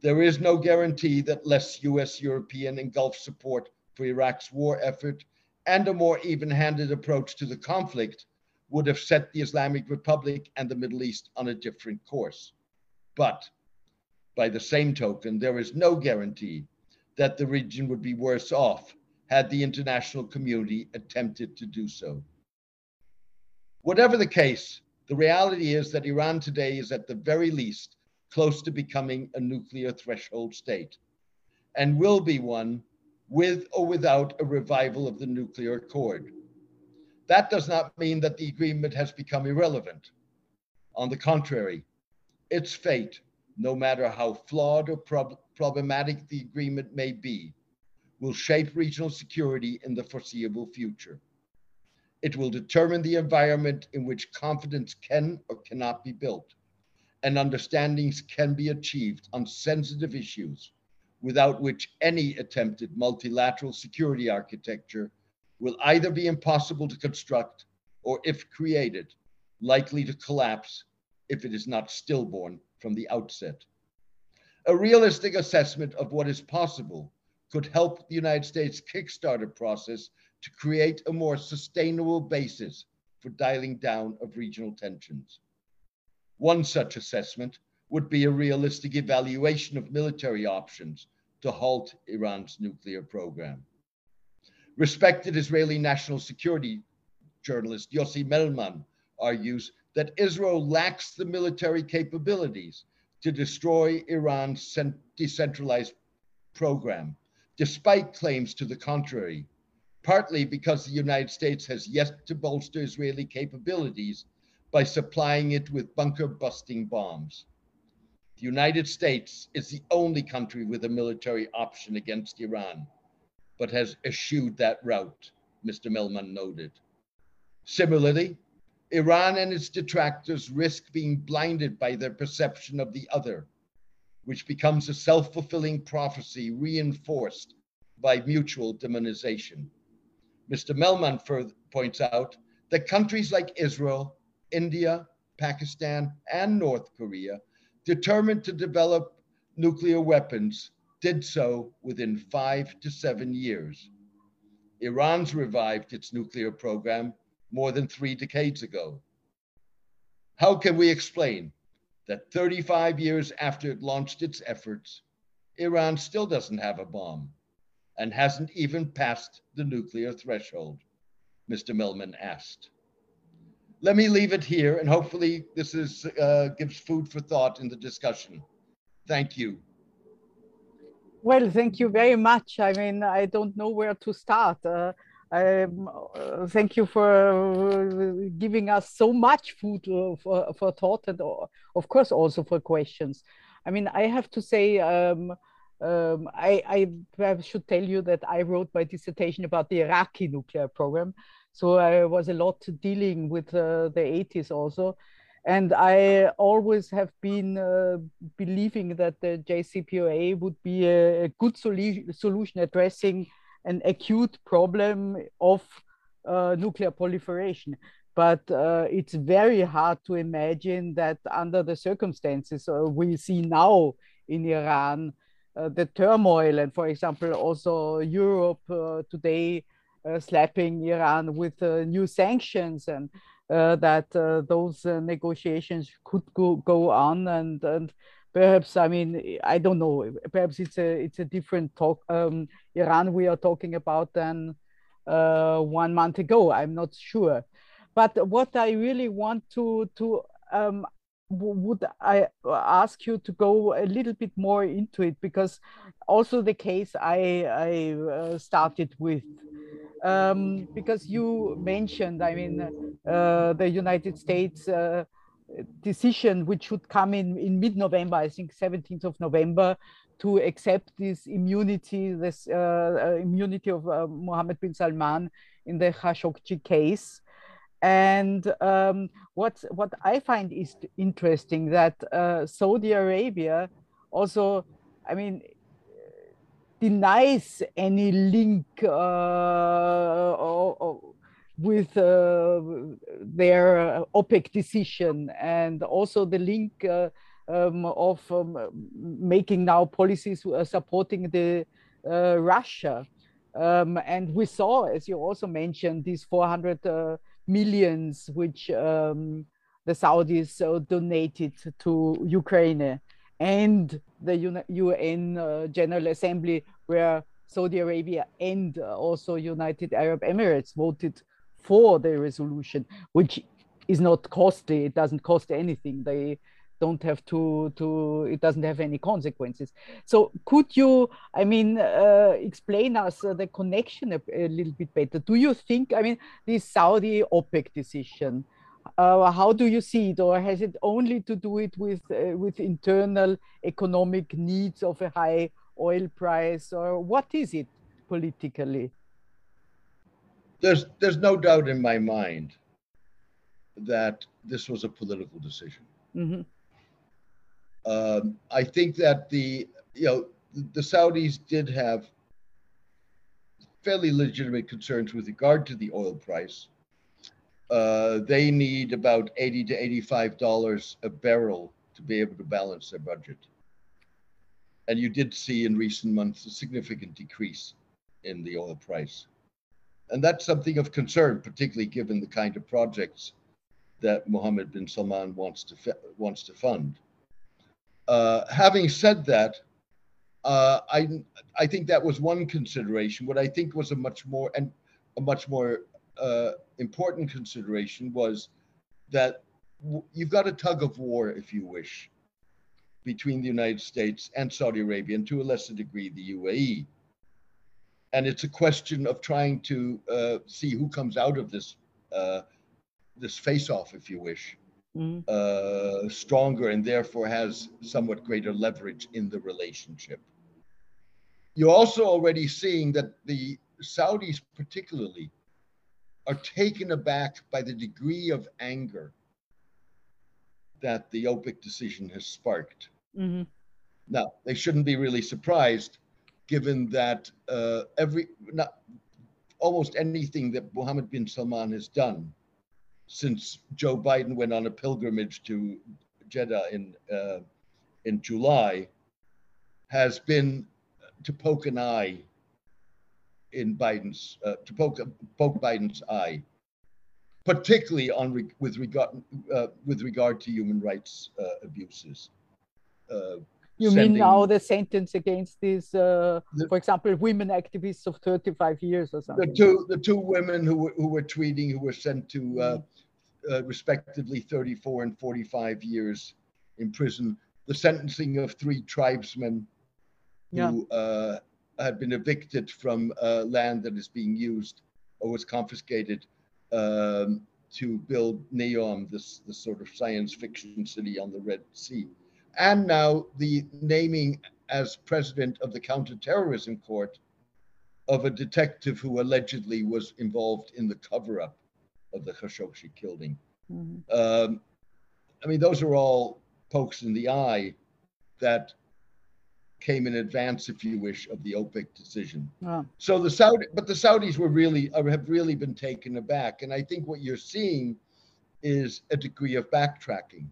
There is no guarantee that less US, European, and Gulf support for Iraq's war effort and a more even handed approach to the conflict would have set the Islamic Republic and the Middle East on a different course. But by the same token, there is no guarantee that the region would be worse off had the international community attempted to do so. Whatever the case, the reality is that Iran today is at the very least close to becoming a nuclear threshold state and will be one with or without a revival of the nuclear accord. That does not mean that the agreement has become irrelevant. On the contrary, its fate, no matter how flawed or prob- problematic the agreement may be, will shape regional security in the foreseeable future. It will determine the environment in which confidence can or cannot be built, and understandings can be achieved on sensitive issues without which any attempted multilateral security architecture will either be impossible to construct or, if created, likely to collapse if it is not stillborn from the outset. A realistic assessment of what is possible could help the United States Kickstarter process to create a more sustainable basis for dialing down of regional tensions. One such assessment would be a realistic evaluation of military options to halt Iran's nuclear program. Respected Israeli national security journalist Yossi Melman argues that Israel lacks the military capabilities to destroy Iran's decentralized program, despite claims to the contrary, partly because the United States has yet to bolster Israeli capabilities by supplying it with bunker busting bombs. The United States is the only country with a military option against Iran but has eschewed that route, Mr. Melman noted. Similarly, Iran and its detractors risk being blinded by their perception of the other, which becomes a self fulfilling prophecy reinforced by mutual demonization. Mr. Melman further points out that countries like Israel, India, Pakistan, and North Korea, determined to develop nuclear weapons, did so within five to seven years. Iran's revived its nuclear program more than three decades ago. How can we explain that 35 years after it launched its efforts, Iran still doesn't have a bomb and hasn't even passed the nuclear threshold? Mr. Melman asked. Let me leave it here, and hopefully, this is, uh, gives food for thought in the discussion. Thank you. Well, thank you very much. I mean, I don't know where to start. Uh, um, uh, thank you for uh, giving us so much food uh, for, for thought and, uh, of course, also for questions. I mean, I have to say, um, um, I, I should tell you that I wrote my dissertation about the Iraqi nuclear program. So I was a lot dealing with uh, the 80s also. And I always have been uh, believing that the JCPOA would be a, a good solu- solution addressing an acute problem of uh, nuclear proliferation. But uh, it's very hard to imagine that under the circumstances uh, we see now in Iran, uh, the turmoil, and for example, also Europe uh, today slapping Iran with new sanctions and that uh, those uh, negotiations could go, go on and, and perhaps I mean I don't know perhaps it's a it's a different talk um, Iran we are talking about than uh, one month ago I'm not sure. But what I really want to to um, would I ask you to go a little bit more into it because also the case I I uh, started with um, because you mentioned, I mean, uh, the United States uh, decision, which should come in, in mid-November, I think 17th of November, to accept this immunity, this uh, uh immunity of uh, Mohammed bin Salman in the Khashoggi case. And um, what what I find is interesting that uh, Saudi Arabia also, I mean, denies any link uh, with uh, their OPEC decision and also the link uh, um, of um, making now policies uh, supporting the uh, Russia. Um, and we saw, as you also mentioned, these 400 uh, millions which um, the Saudis uh, donated to Ukraine and the UN General Assembly where Saudi Arabia and also United Arab Emirates voted for the resolution, which is not costly. It doesn't cost anything. They don't have to to it doesn't have any consequences so could you i mean uh, explain us uh, the connection a, a, little bit better do you think i mean this saudi opec decision uh, how do you see it or has it only to do it with uh, with internal economic needs of a high oil price or what is it politically there's there's no doubt in my mind that this was a political decision. Mm-hmm. Um, I think that the you know the Saudis did have fairly legitimate concerns with regard to the oil price. Uh, they need about eighty to eighty-five dollars a barrel to be able to balance their budget. And you did see in recent months a significant decrease in the oil price. And that's something of concern, particularly given the kind of projects that Mohammed bin Salman wants to wants to fund. Uh, having said that, uh, I I think that was one consideration. What I think was a much more and a much more uh, important consideration was that you've got a tug of war, if you wish, between the United States and Saudi Arabia, and to a lesser degree the UAE and it's a question of trying to uh, see who comes out of this uh, this face-off, if you wish, mm. uh, stronger and therefore has somewhat greater leverage in the relationship. You're also already seeing that the Saudis, particularly, are taken aback by the degree of anger that the OPEC decision has sparked. Mm-hmm. Now, they shouldn't be really surprised given that uh, every not almost anything that Mohammed bin Salman has done since Joe Biden went on a pilgrimage to Jeddah in uh, in July has been to poke an eye in Biden's uh, to poke poke Biden's eye, particularly on with regard uh, with regard to human rights uh, abuses. Uh, you sending, mean now the sentence against these, uh, the, for example, women activists of 35 years or something? The two, the two women who, who were tweeting who were sent to uh, uh, respectively 34 and 45 years in prison. The sentencing of three tribesmen who yeah. Uh, had been evicted from uh, land that is being used or was confiscated um, to build Neom, this, this sort of science fiction city on the Red Sea and now the naming as president of the counterterrorism court of a detective who allegedly was involved in the cover up of the Khashoggi killing. Mm-hmm. Um, I mean, those are all pokes in the eye that came in advance, if you wish, of the OPEC decision. So the Saudi, but the Saudis were really have really been taken aback, and I think what you're seeing is a degree of backtracking.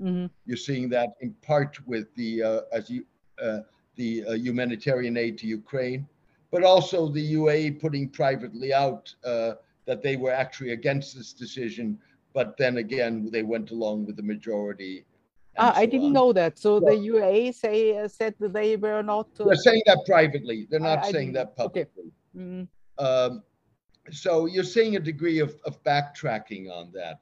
Mm-hmm. You're seeing that in part with the uh, as you uh, the uh, humanitarian aid to Ukraine, but also the UAE putting privately out uh, that they were actually against this decision, but then again they went along with the majority. Ah, so I didn't on. know that. So well, the UAE say uh, said that they were not. Uh, they're saying that privately. They're not I, saying I that publicly. Okay. Mm-hmm. Um, so you're seeing a degree of, of backtracking on that.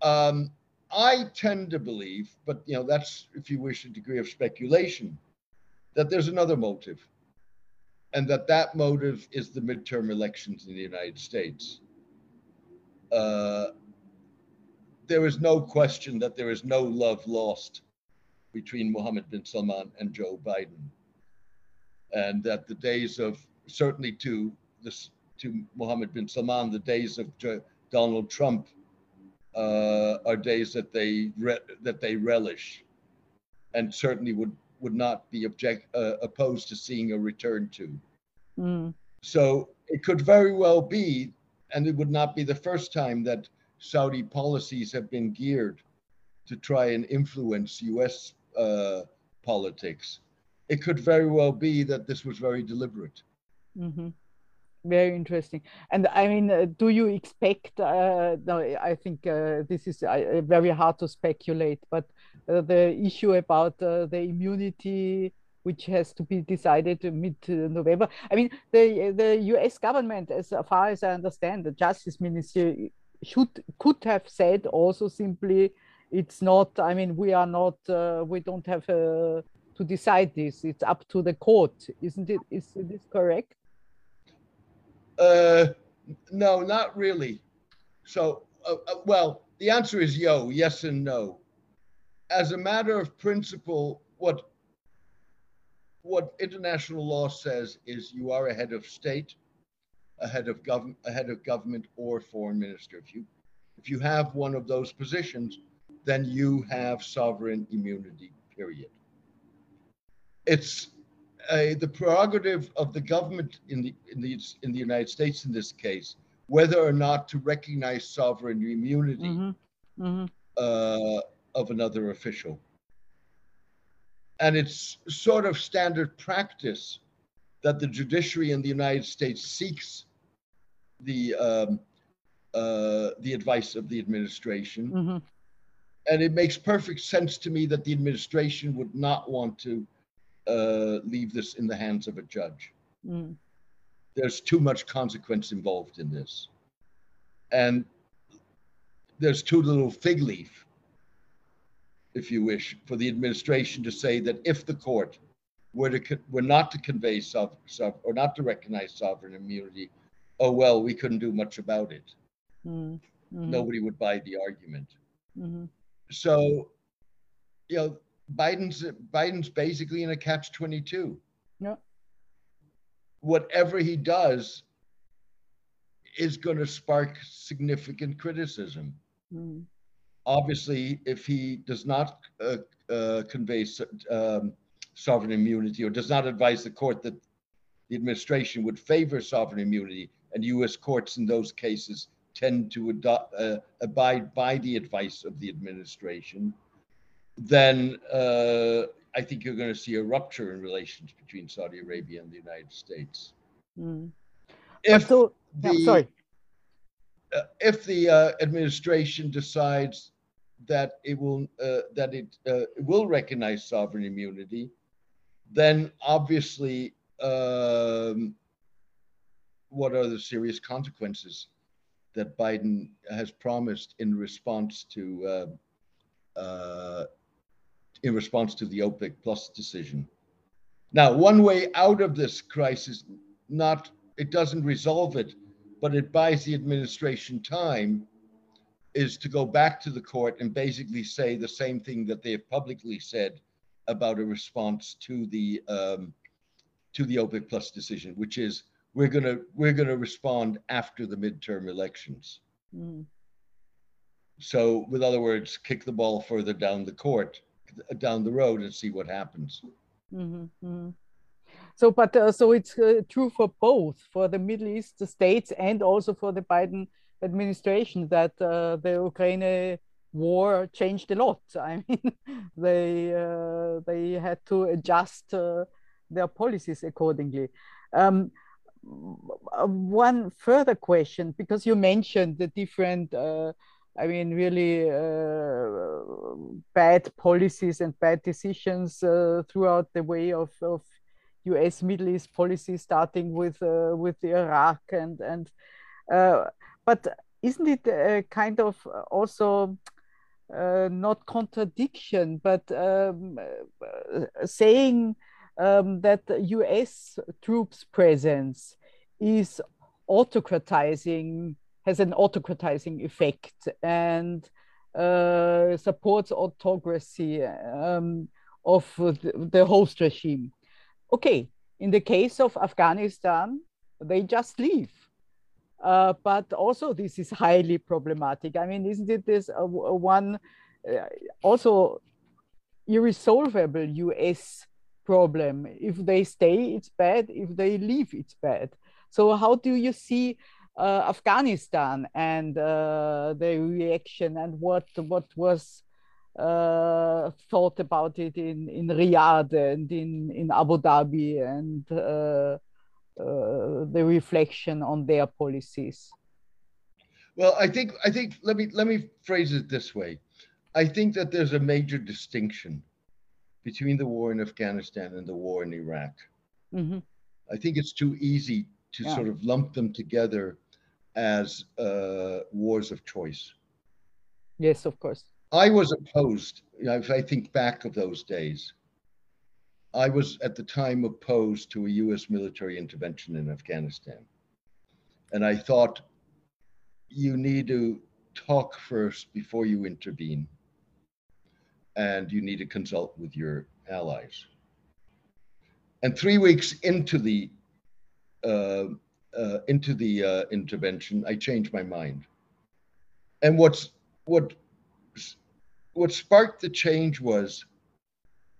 Um, I tend to believe, but you know, that's if you wish a degree of speculation, that there's another motive, and that that motive is the midterm elections in the United States. Uh, there is no question that there is no love lost between Mohammed bin Salman and Joe Biden, and that the days of certainly to this to Mohammed bin Salman, the days of J- Donald Trump uh, are days that they re- that they relish, and certainly would would not be object uh, opposed to seeing a return to. Mm. So it could very well be, and it would not be the first time that Saudi policies have been geared to try and influence U.S. Uh, politics. It could very well be that this was very deliberate. hmm Very interesting. And I mean, uh, do you expect? Uh, no, I think uh, this is uh, very hard to speculate, but uh, the issue about uh, the immunity, which has to be decided mid-November. I mean, the the U.S. government, as far as I understand, the Justice Ministry should could have said also simply, it's not. I mean, we are not. we don't have to decide this. It's up to the court, isn't it? Is this correct? Uh, no, not really. So, uh, uh, well, the answer is yo, yes and no. As a matter of principle, what what international law says is you are a head of state, a head of government, a head of government or foreign minister. If you if you have one of those positions, then you have sovereign immunity. Period. It's uh, the prerogative of the government in the in the in the United States in this case whether or not to recognize sovereign immunity Mm-hmm. Mm-hmm. uh, of another official. And it's sort of standard practice that the judiciary in the United States seeks the um, uh, the advice of the administration, Mm-hmm. and it makes perfect sense to me that the administration would not want to uh, leave this in the hands of a judge. Mm-hmm. there's too much consequence involved in this. And there's too little fig leaf, if you wish, for the administration to say that if the court were to were not to convey sov- or not to recognize sovereign immunity, oh well, we couldn't do much about it. Mm-hmm. Nobody would buy the argument. Mm-hmm. So, you know, Biden's Biden's basically in a catch twenty two. Yeah. Whatever he does is going to spark significant criticism. Mm-hmm. Obviously, if he does not uh, uh, convey so- um, sovereign immunity or does not advise the court that the administration would favor sovereign immunity, and U.S. courts in those cases tend to adopt, uh, abide by the advice of the administration, then uh, I think you're going to see a rupture in relations between Saudi Arabia and the United States. Mm-hmm. If So, the- sorry. uh, if the uh, administration decides that it will uh, that it uh, will recognize sovereign immunity, then obviously, um, what are the serious consequences that Biden has promised in response to uh, uh, in response to the OPEC Plus decision? Now, one way out of this crisis, not it doesn't resolve it, but it buys the administration time is to go back to the court and basically say the same thing that they have publicly said about a response to the um, to the OPEC Plus decision, which is we're gonna we're gonna respond after the midterm elections. Mm-hmm. So, with other words, kick the ball further down the court, down the road, and see what happens. Mm-hmm. So, but uh, so it's uh, true for both, for the Middle East the states and also for the Biden administration that uh, the Ukraine war changed a lot. <laughs> I mean, they uh, they had to adjust uh, their policies accordingly. Um, one further question, because you mentioned the different, uh, I mean, really uh, bad policies and bad decisions uh, throughout the way of, of U.S. Middle East policy, starting with uh, with Iraq and and. But isn't it a kind of also uh, not contradiction, but um, saying um, that U.S. troops presence is autocratizing, has an autocratizing effect, and uh, supports autocracy um, of the, the host regime? Okay, in the case of Afghanistan, they just leave Uh, but also, this is highly problematic. I mean, isn't it this uh, one uh, also irresolvable US problem? If they stay, it's bad. If they leave, it's bad. So, how do you see uh, Afghanistan and uh, the reaction, and what what was uh, thought about it in in Riyadh and in in Abu Dhabi and uh, the reflection on their policies? Well, I think I think let me let me phrase it this way. I think that there's a major distinction between the war in Afghanistan and the war in Iraq. Mm-hmm. I think it's too easy to yeah. sort of lump them together as uh, wars of choice. Yes, of course. I was opposed. You know, if I think back of those days, I was at the time opposed to a US military intervention in Afghanistan. And I thought you need to talk first before you intervene. And you need to consult with your allies. And three weeks into the uh, uh, into the uh, intervention, I changed my mind. And what's what what sparked the change was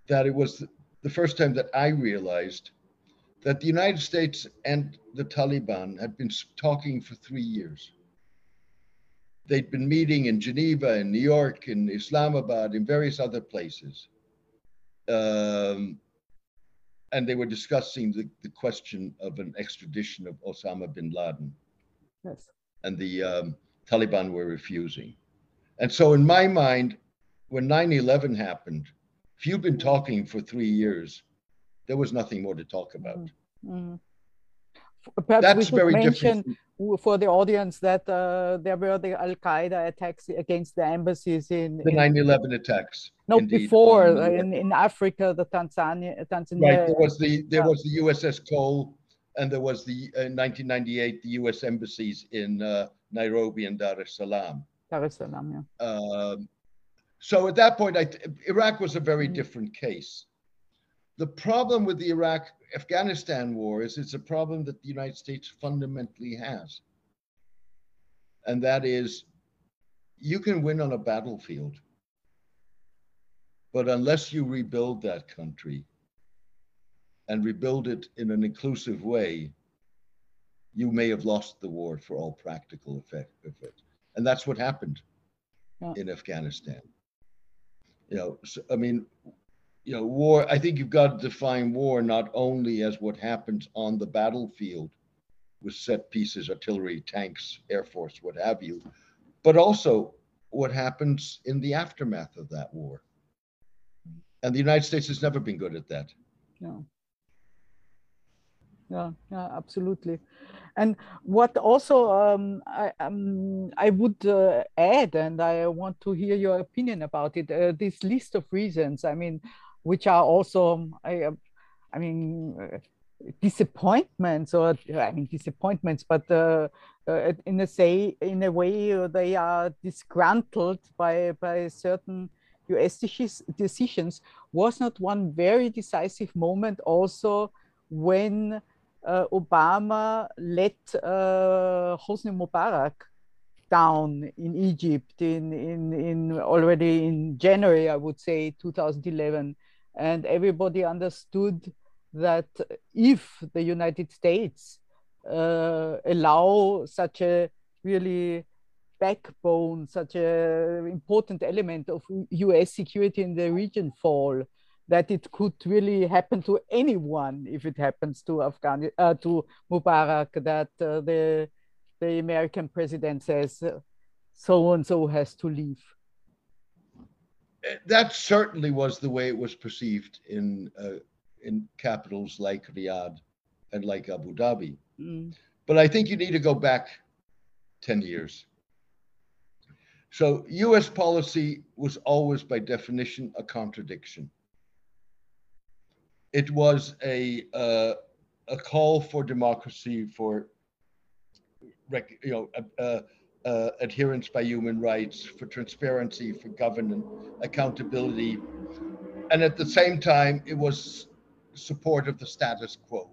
that it was the first time that I realized that the United States and the Taliban had been talking for three years. They'd been meeting in Geneva, in New York, in Islamabad, in various other places. Um, and they were discussing the, the question of an extradition of Osama bin Laden. Yes. And the um, Taliban were refusing. And so, in my mind, when 9 11 happened, if you've been talking for three years, there was nothing more to talk about. Mm-hmm. Perhaps That's very different. For the audience that uh, there were the Al Qaeda attacks against the embassies in the 9 11 attacks. No, indeed. before uh, in, in Africa, the Tanzania, Tanzania. Right, there was the there was the USS Cole, and there was the uh, 1998 the U.S. embassies in uh, Nairobi and Dar es Salaam. Dar es Salaam, yeah. Um, so at that point, I, Iraq was a very mm-hmm. different case. The problem with the Iraq Afghanistan war is it's a problem that the United States fundamentally has. And that is you can win on a battlefield, but unless you rebuild that country and rebuild it in an inclusive way, you may have lost the war for all practical effect of it. And that's what happened yeah. in Afghanistan you know, so, I mean, you know, war, I think you've got to define war not only as what happens on the battlefield with set pieces, artillery, tanks, air force, what have you, but also what happens in the aftermath of that war. And the United States has never been good at that. No. Yeah, yeah, absolutely. And what also um, I, um, I would uh, add, and I want to hear your opinion about it, uh, this list of reasons, I mean, which are also, I, uh, I mean, uh, disappointments or I mean disappointments, but uh, uh, in a say in a way they are disgruntled by by certain U.S. decisions. Was not one very decisive moment also when uh, Obama let uh, Hosni Mubarak down in Egypt in, in, in already in January, I would say 2011. And everybody understood that if the United States uh, allow such a really backbone, such a important element of US security in the region fall, that it could really happen to anyone if it happens to Afghan uh, to Mubarak that uh, the the American president says so and so has to leave. That certainly was the way it was perceived in uh, in capitals like Riyadh and like Abu Dhabi. Mm. But I think you need to go back 10 years. So US policy was always by definition a contradiction it was a uh, a call for democracy, for you know, uh, uh, adherence by human rights, for transparency, for governance, accountability, and at the same time, it was support of the status quo.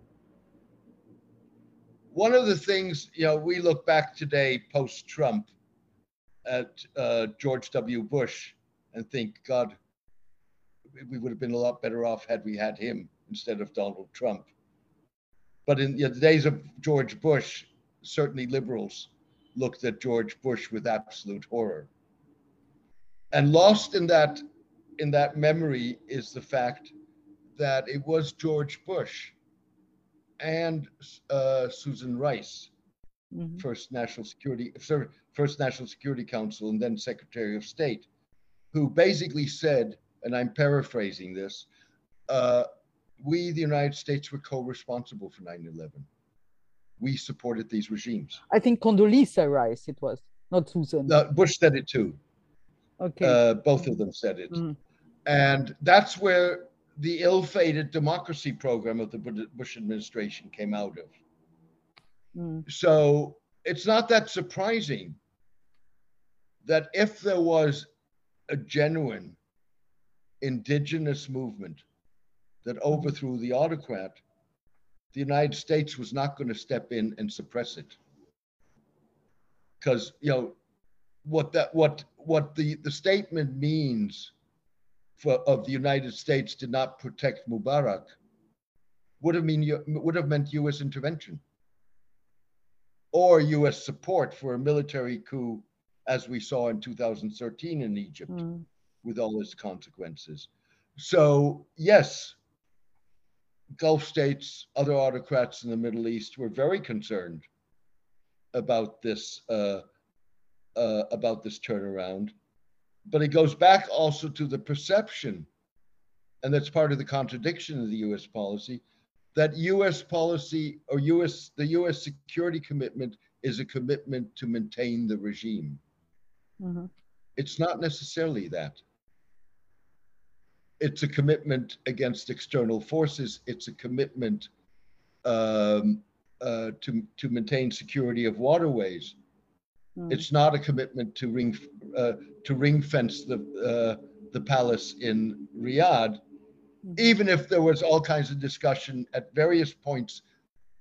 one of the things, you know, we look back today post Trump at uh, George W. Bush and think, God, we would have been a lot better off had we had him instead of Donald Trump. But in you know, the days of George Bush, certainly liberals looked at George Bush with absolute horror. And lost in that in that memory is the fact that it was George Bush and uh, Susan Rice, Mhm. first National Security, first National Security Council, and then Secretary of State, who basically said, and I'm paraphrasing this, uh, we, the United States, were co-responsible for 9/11. We supported these regimes. I think Condoleezza Rice it was, not Susan. Uh, Bush said it too. okay. Uh, both of them said it. Mhm. And that's where the ill-fated democracy program of the Bush administration came out of. Mm. So it's not that surprising that if there was a genuine indigenous movement that overthrew the autocrat, the United States was not going to step in and suppress it. Because you know what that what what the, the statement means for of the United States did not protect Mubarak would have mean would have meant U.S. intervention or U.S. support for a military coup, as we saw in 2013 in Egypt, Mm. with all its consequences. So yes, Gulf states, other autocrats in the Middle East were very concerned about this uh, uh, about this turnaround, but it goes back also to the perception, and that's part of the contradiction of the U.S. policy, that U.S. policy or U.S. the U.S. security commitment is a commitment to maintain the regime. Mhm. It's not necessarily that. It's a commitment against external forces. It's a commitment um, uh, to to maintain security of waterways. Mm. It's not a commitment to ring uh, to ring fence the uh, the palace in Riyadh, Mhm. even if there was all kinds of discussion at various points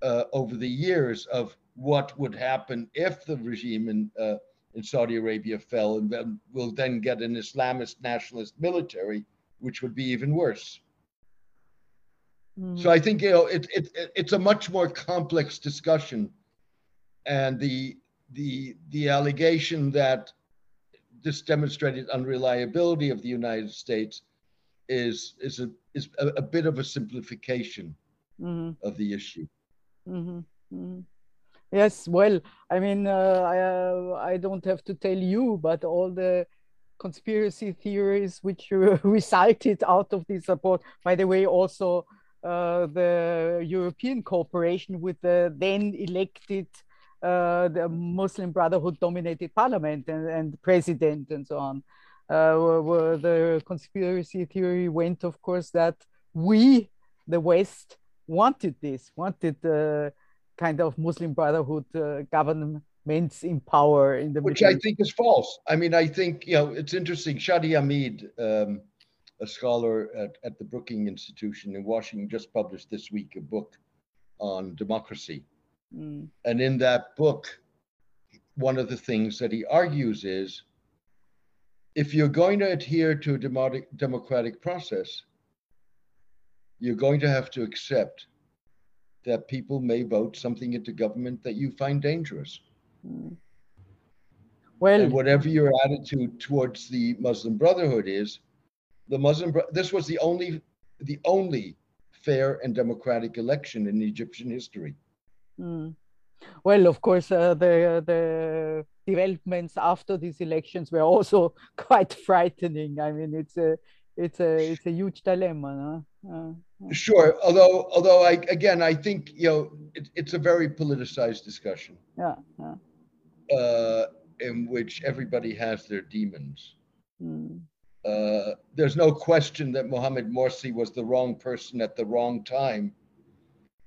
uh, over the years of what would happen if the regime in uh, in Saudi Arabia fell, and then we'll then get an Islamist nationalist military, which would be even worse. Mhm. So I think you know it, it, it it's a much more complex discussion, and the the the allegation that this demonstrated unreliability of the United States is is a is a, a bit of a simplification Mhm. of the issue. Mhm, mhm. Yes, well, I mean, uh, I, uh, I don't have to tell you, but all the conspiracy theories which <laughs> recited out of this report, by the way, also uh, the European cooperation with the then elected uh, the Muslim Brotherhood dominated parliament and, and president and so on. Uh, where- the conspiracy theory went, of course, that we, the West, wanted this, wanted the kind of Muslim Brotherhood uh, in power in the which I think is false. I mean, I think you know it's interesting. Shadi Hamid, um, a scholar at, at the Brookings Institution in Washington, just published this week a book on democracy, Mm, and in that book, one of the things that he argues is, if you're going to adhere to a democratic process, you're going to have to accept that people may vote something into government that you find dangerous. Well, and whatever your attitude towards the Muslim Brotherhood is, the Muslim this was the only the only fair and democratic election in Egyptian history. mm. well, of course, uh, the the developments after these elections were also <laughs> quite frightening. I mean, it's a it's a it's a huge dilemma. No? Uh, Sure, although although I again I think you know it, it's a very politicized discussion yeah, yeah. Uh, in which everybody has their demons. Mm, Uh, there's no question that Mohammed Morsi was the wrong person at the wrong time.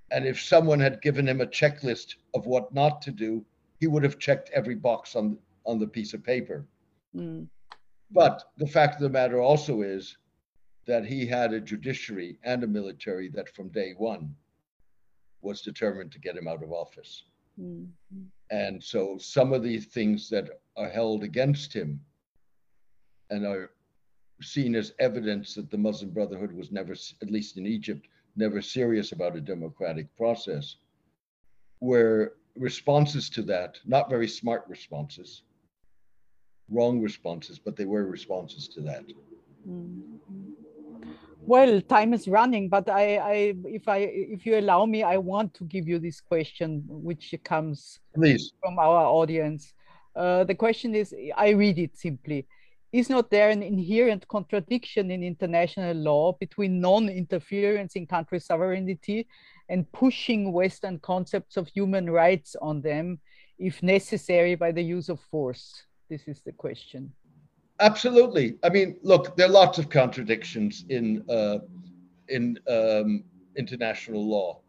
And if someone had given him a checklist of what not to do, he would have checked every box on, on the piece of paper. mm, But the fact of the matter also is that he had a judiciary and a military that from day one was determined to get him out of office. Mm. And so some of the things that are held against him and are seen as evidence that the Muslim Brotherhood was never, at least in Egypt, never serious about a democratic process, were responses to that, not very smart responses, wrong responses, but they were responses to that. Mm. Well, time is running, but I, I, if I, if you allow me, I want to give you this question, which comes Please. from our audience. Uh, the question is, I read it simply. Is not there an inherent contradiction in international law between non-interference in country sovereignty and pushing Western concepts of human rights on them, if necessary, by the use of force? This is the question. Absolutely. I mean, look, there are lots of contradictions in uh, in um, international law.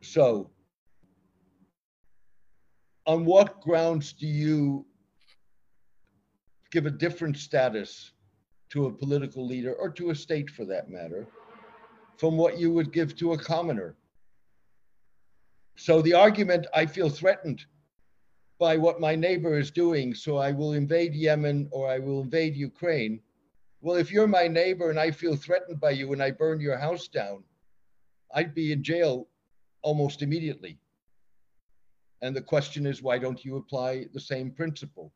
So, on what grounds do you give a different status to a political leader or to a state for that matter from what you would give to a commoner? So, the argument I feel threatened by what my neighbor is doing, so I will invade Yemen or I will invade Ukraine. Well, if you're my neighbor and I feel threatened by you and I burn your house down, I'd be in jail almost immediately. And the question is, why don't you apply the same principle?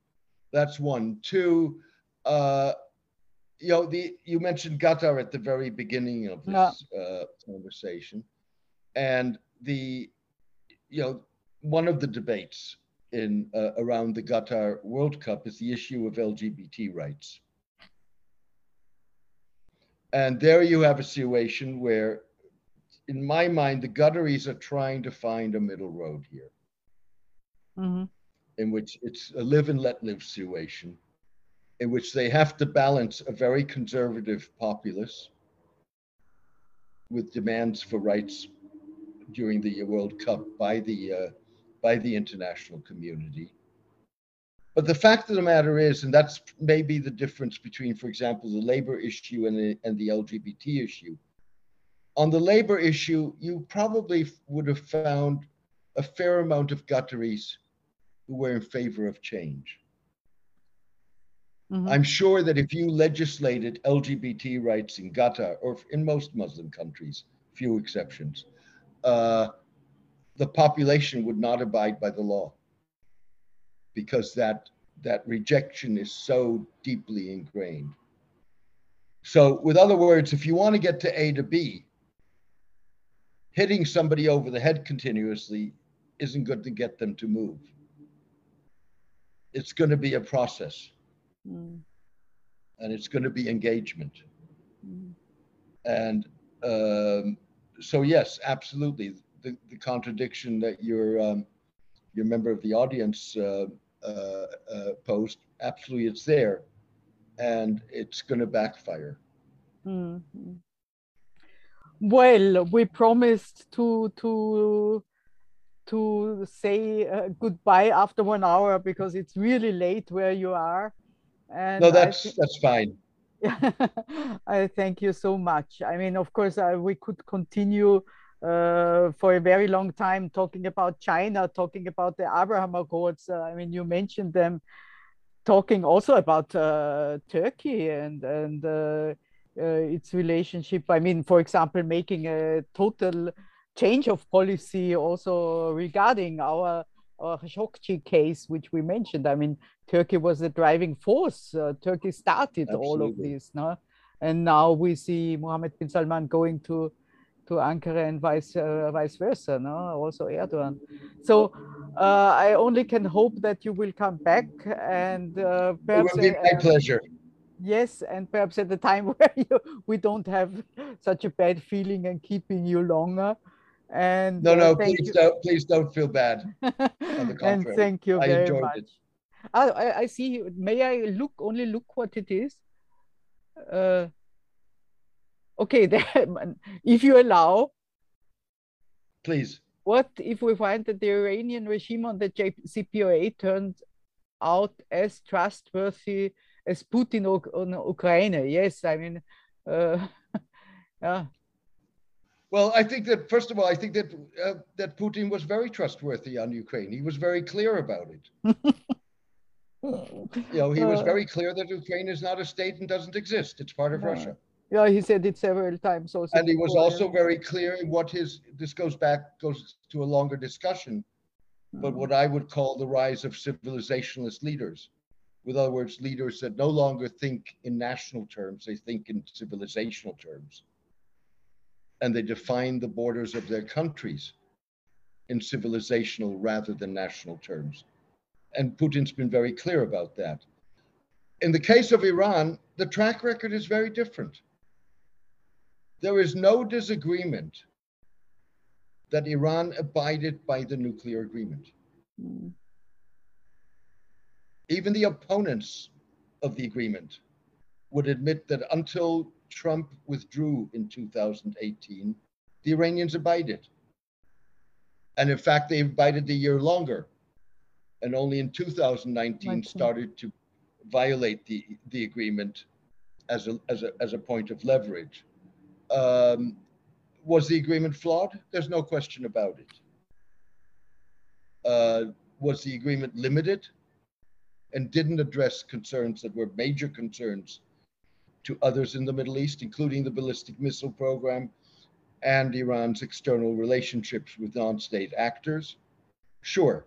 That's one. Two, uh, you know, the you mentioned Qatar at the very beginning of this uh, conversation, and the, you know, one of the debates in uh, around the Qatar World Cup is the issue of LGBT rights. And there you have a situation where, in my mind, the Qataris are trying to find a middle road here, Mhm. in which it's a live and let live situation, in which they have to balance a very conservative populace with demands for rights during the World Cup by the uh, by the international community. But the fact of the matter is, and that's maybe the difference between, for example, the labor issue and the, and the LGBT issue. On the labor issue, you probably would have found a fair amount of Qataris who were in favor of change. Mhm. I'm sure that if you legislated LGBT rights in Qatar or in most Muslim countries, few exceptions, uh, the population would not abide by the law because that that rejection is so deeply ingrained. So, with other words, if you want to get to A to B, hitting somebody over the head continuously isn't good to get them to move. It's going to be a process Mm. and it's going to be engagement. Mm. And um, so, yes, absolutely, the, the contradiction that your um, your member of the audience uh, uh, uh, posed, absolutely, it's there, and it's going to backfire. Mm. Mm. Well, we promised to to to say uh, goodbye after one hour because it's really late where you are. And No, that's thi- that's fine. <laughs> I thank you so much. I mean, of course, uh, we could continue uh, for a very long time talking about China, talking about the Abraham Accords. Uh, I mean, you mentioned them, talking also about uh, Turkey and and uh, uh, its relationship. I mean, for example, making a total change of policy also regarding our our Khashoggi case, which we mentioned. I mean, Turkey was the driving force. Uh, Turkey started all of this, no? And now we see Mohammed bin Salman going to to Ankara and vice uh, vice versa, no? Also Erdogan. So uh, I only can hope that you will come back and uh, It perhaps would be uh, my pleasure. Yes, and perhaps at the time <laughs> where you, we don't have such a bad feeling and keeping you longer. And No, no, please you. don't, please don't feel bad. <laughs> and thank you I very much. it. Ah, I, I see. May I look only look what it is? Uh, okay, <laughs> then, if you allow, Please. what if we find that the Iranian regime on the J- CPOA turned out as trustworthy as Putin on Ukraine? Yes, I mean, uh, <laughs> yeah. Well, I think that first of all, I think that uh, that Putin was very trustworthy on Ukraine. He was very clear about it. <laughs> you know, he was Uh, very clear that Ukraine is not a state and doesn't exist. It's part of. Russia. Yeah, he said it several times also. And he was also very clear in what his this goes back goes to a longer discussion, but Mm. what I would call the rise of civilizationalist leaders. With other words, leaders that no longer think in national terms, they think in civilizational terms. And they define the borders of their countries in civilizational rather than national terms. And Putin's been very clear about that. In the case of Iran, the track record is very different. There is no disagreement that Iran abided by the nuclear agreement. Mm. Even the opponents of the agreement would admit that until Trump withdrew in 2018, the Iranians abided. And in fact, they abided a year longer. And only in 2019 Nineteen. started to violate the, the agreement as a, as, a, as a point of leverage. Um, was the agreement flawed? There's no question about it. Uh, was the agreement limited and didn't address concerns that were major concerns to others in the Middle East, including the ballistic missile program and Iran's external relationships with non state actors? Sure.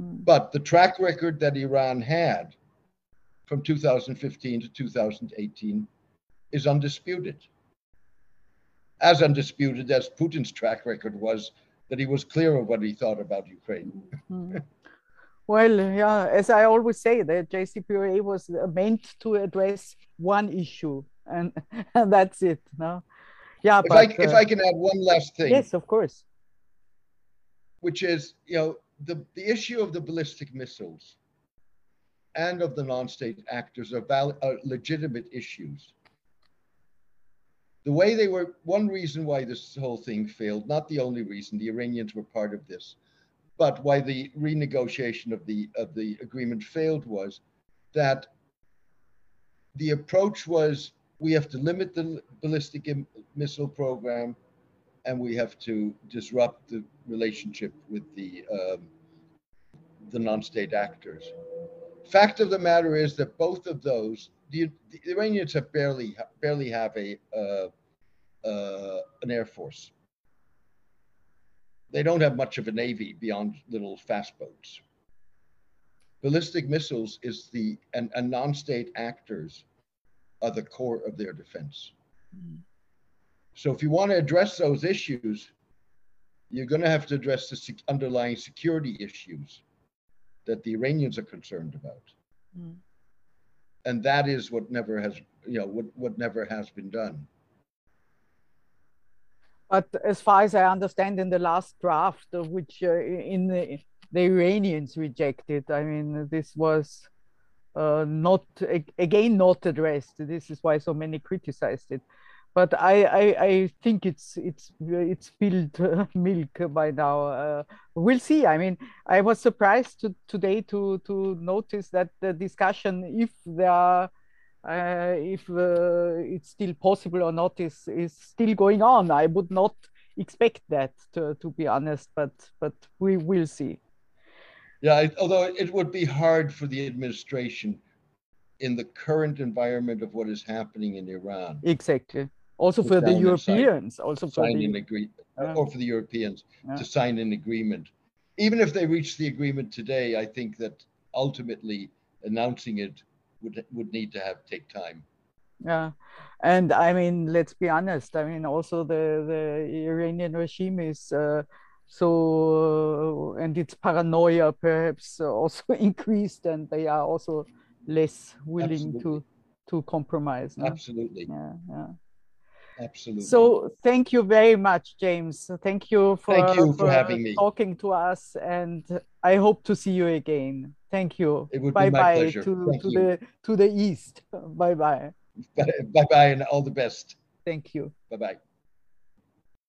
Mm. But the track record that Iran had from 2015 to 2018 is undisputed. As undisputed as Putin's track record was that he was clear of what he thought about Ukraine. Mm. Well, yeah, as I always say, the JCPOA was meant to address one issue, and, <laughs> and that's it. No, yeah, If but I, if uh, I can add one last thing, yes, of course. which is, you know, the, the issue of the ballistic missiles and of the non-state actors are, val- are legitimate issues. The way they were, one reason why this whole thing failed, not the only reason, the Iranians were part of this, but why the renegotiation of the of the agreement failed was that the approach was we have to limit the ballistic missile program and we have to disrupt the relationship with the um, the non-state actors. Fact of the matter is that both of those, the, the Iranians have barely barely have a uh, uh, an air force. They don't have much of a navy beyond little fast boats. Ballistic missiles is the and, and non-state actors are the core of their defense. So if you want to address those issues, you're going to have to address the underlying security issues that the Iranians are concerned about. Mm. And that is what never has, you know, what, what never has been done. But as far as I understand, in the last draft, of which uh, in the, the Iranians rejected, I mean, this was uh, not again not addressed. This is why so many criticized it. But I, I, I think it's it's it's spilled <laughs> milk by now. Uh, we'll see. I mean, I was surprised to, today to to notice that the discussion, if there are uh, if uh, it's still possible or not is is still going on. I would not expect that to, to be honest, but but we will see. Yeah, although it would be hard for the administration in the current environment of what is happening in Iran Exactly. Also for the and sign- Europeans, also for sign an the agreement, Yeah. or for the Europeans Yeah. to sign an agreement. Even if they reach the agreement today, I think that ultimately announcing it would would need to have take time. yeah. And I mean, let's be honest. I mean, also the the Iranian regime is uh, so, and its paranoia perhaps also <laughs> increased, and they are also less willing to to compromise. no? Absolutely, Yeah, yeah. Absolutely. So thank you very much, James. Thank you for, Thank you for having me. talking to us, and I hope to see you again. Thank you. It would be bye my bye pleasure. to, Thank to you. the to the east. Bye bye. bye bye and all the best. Thank you. Bye bye.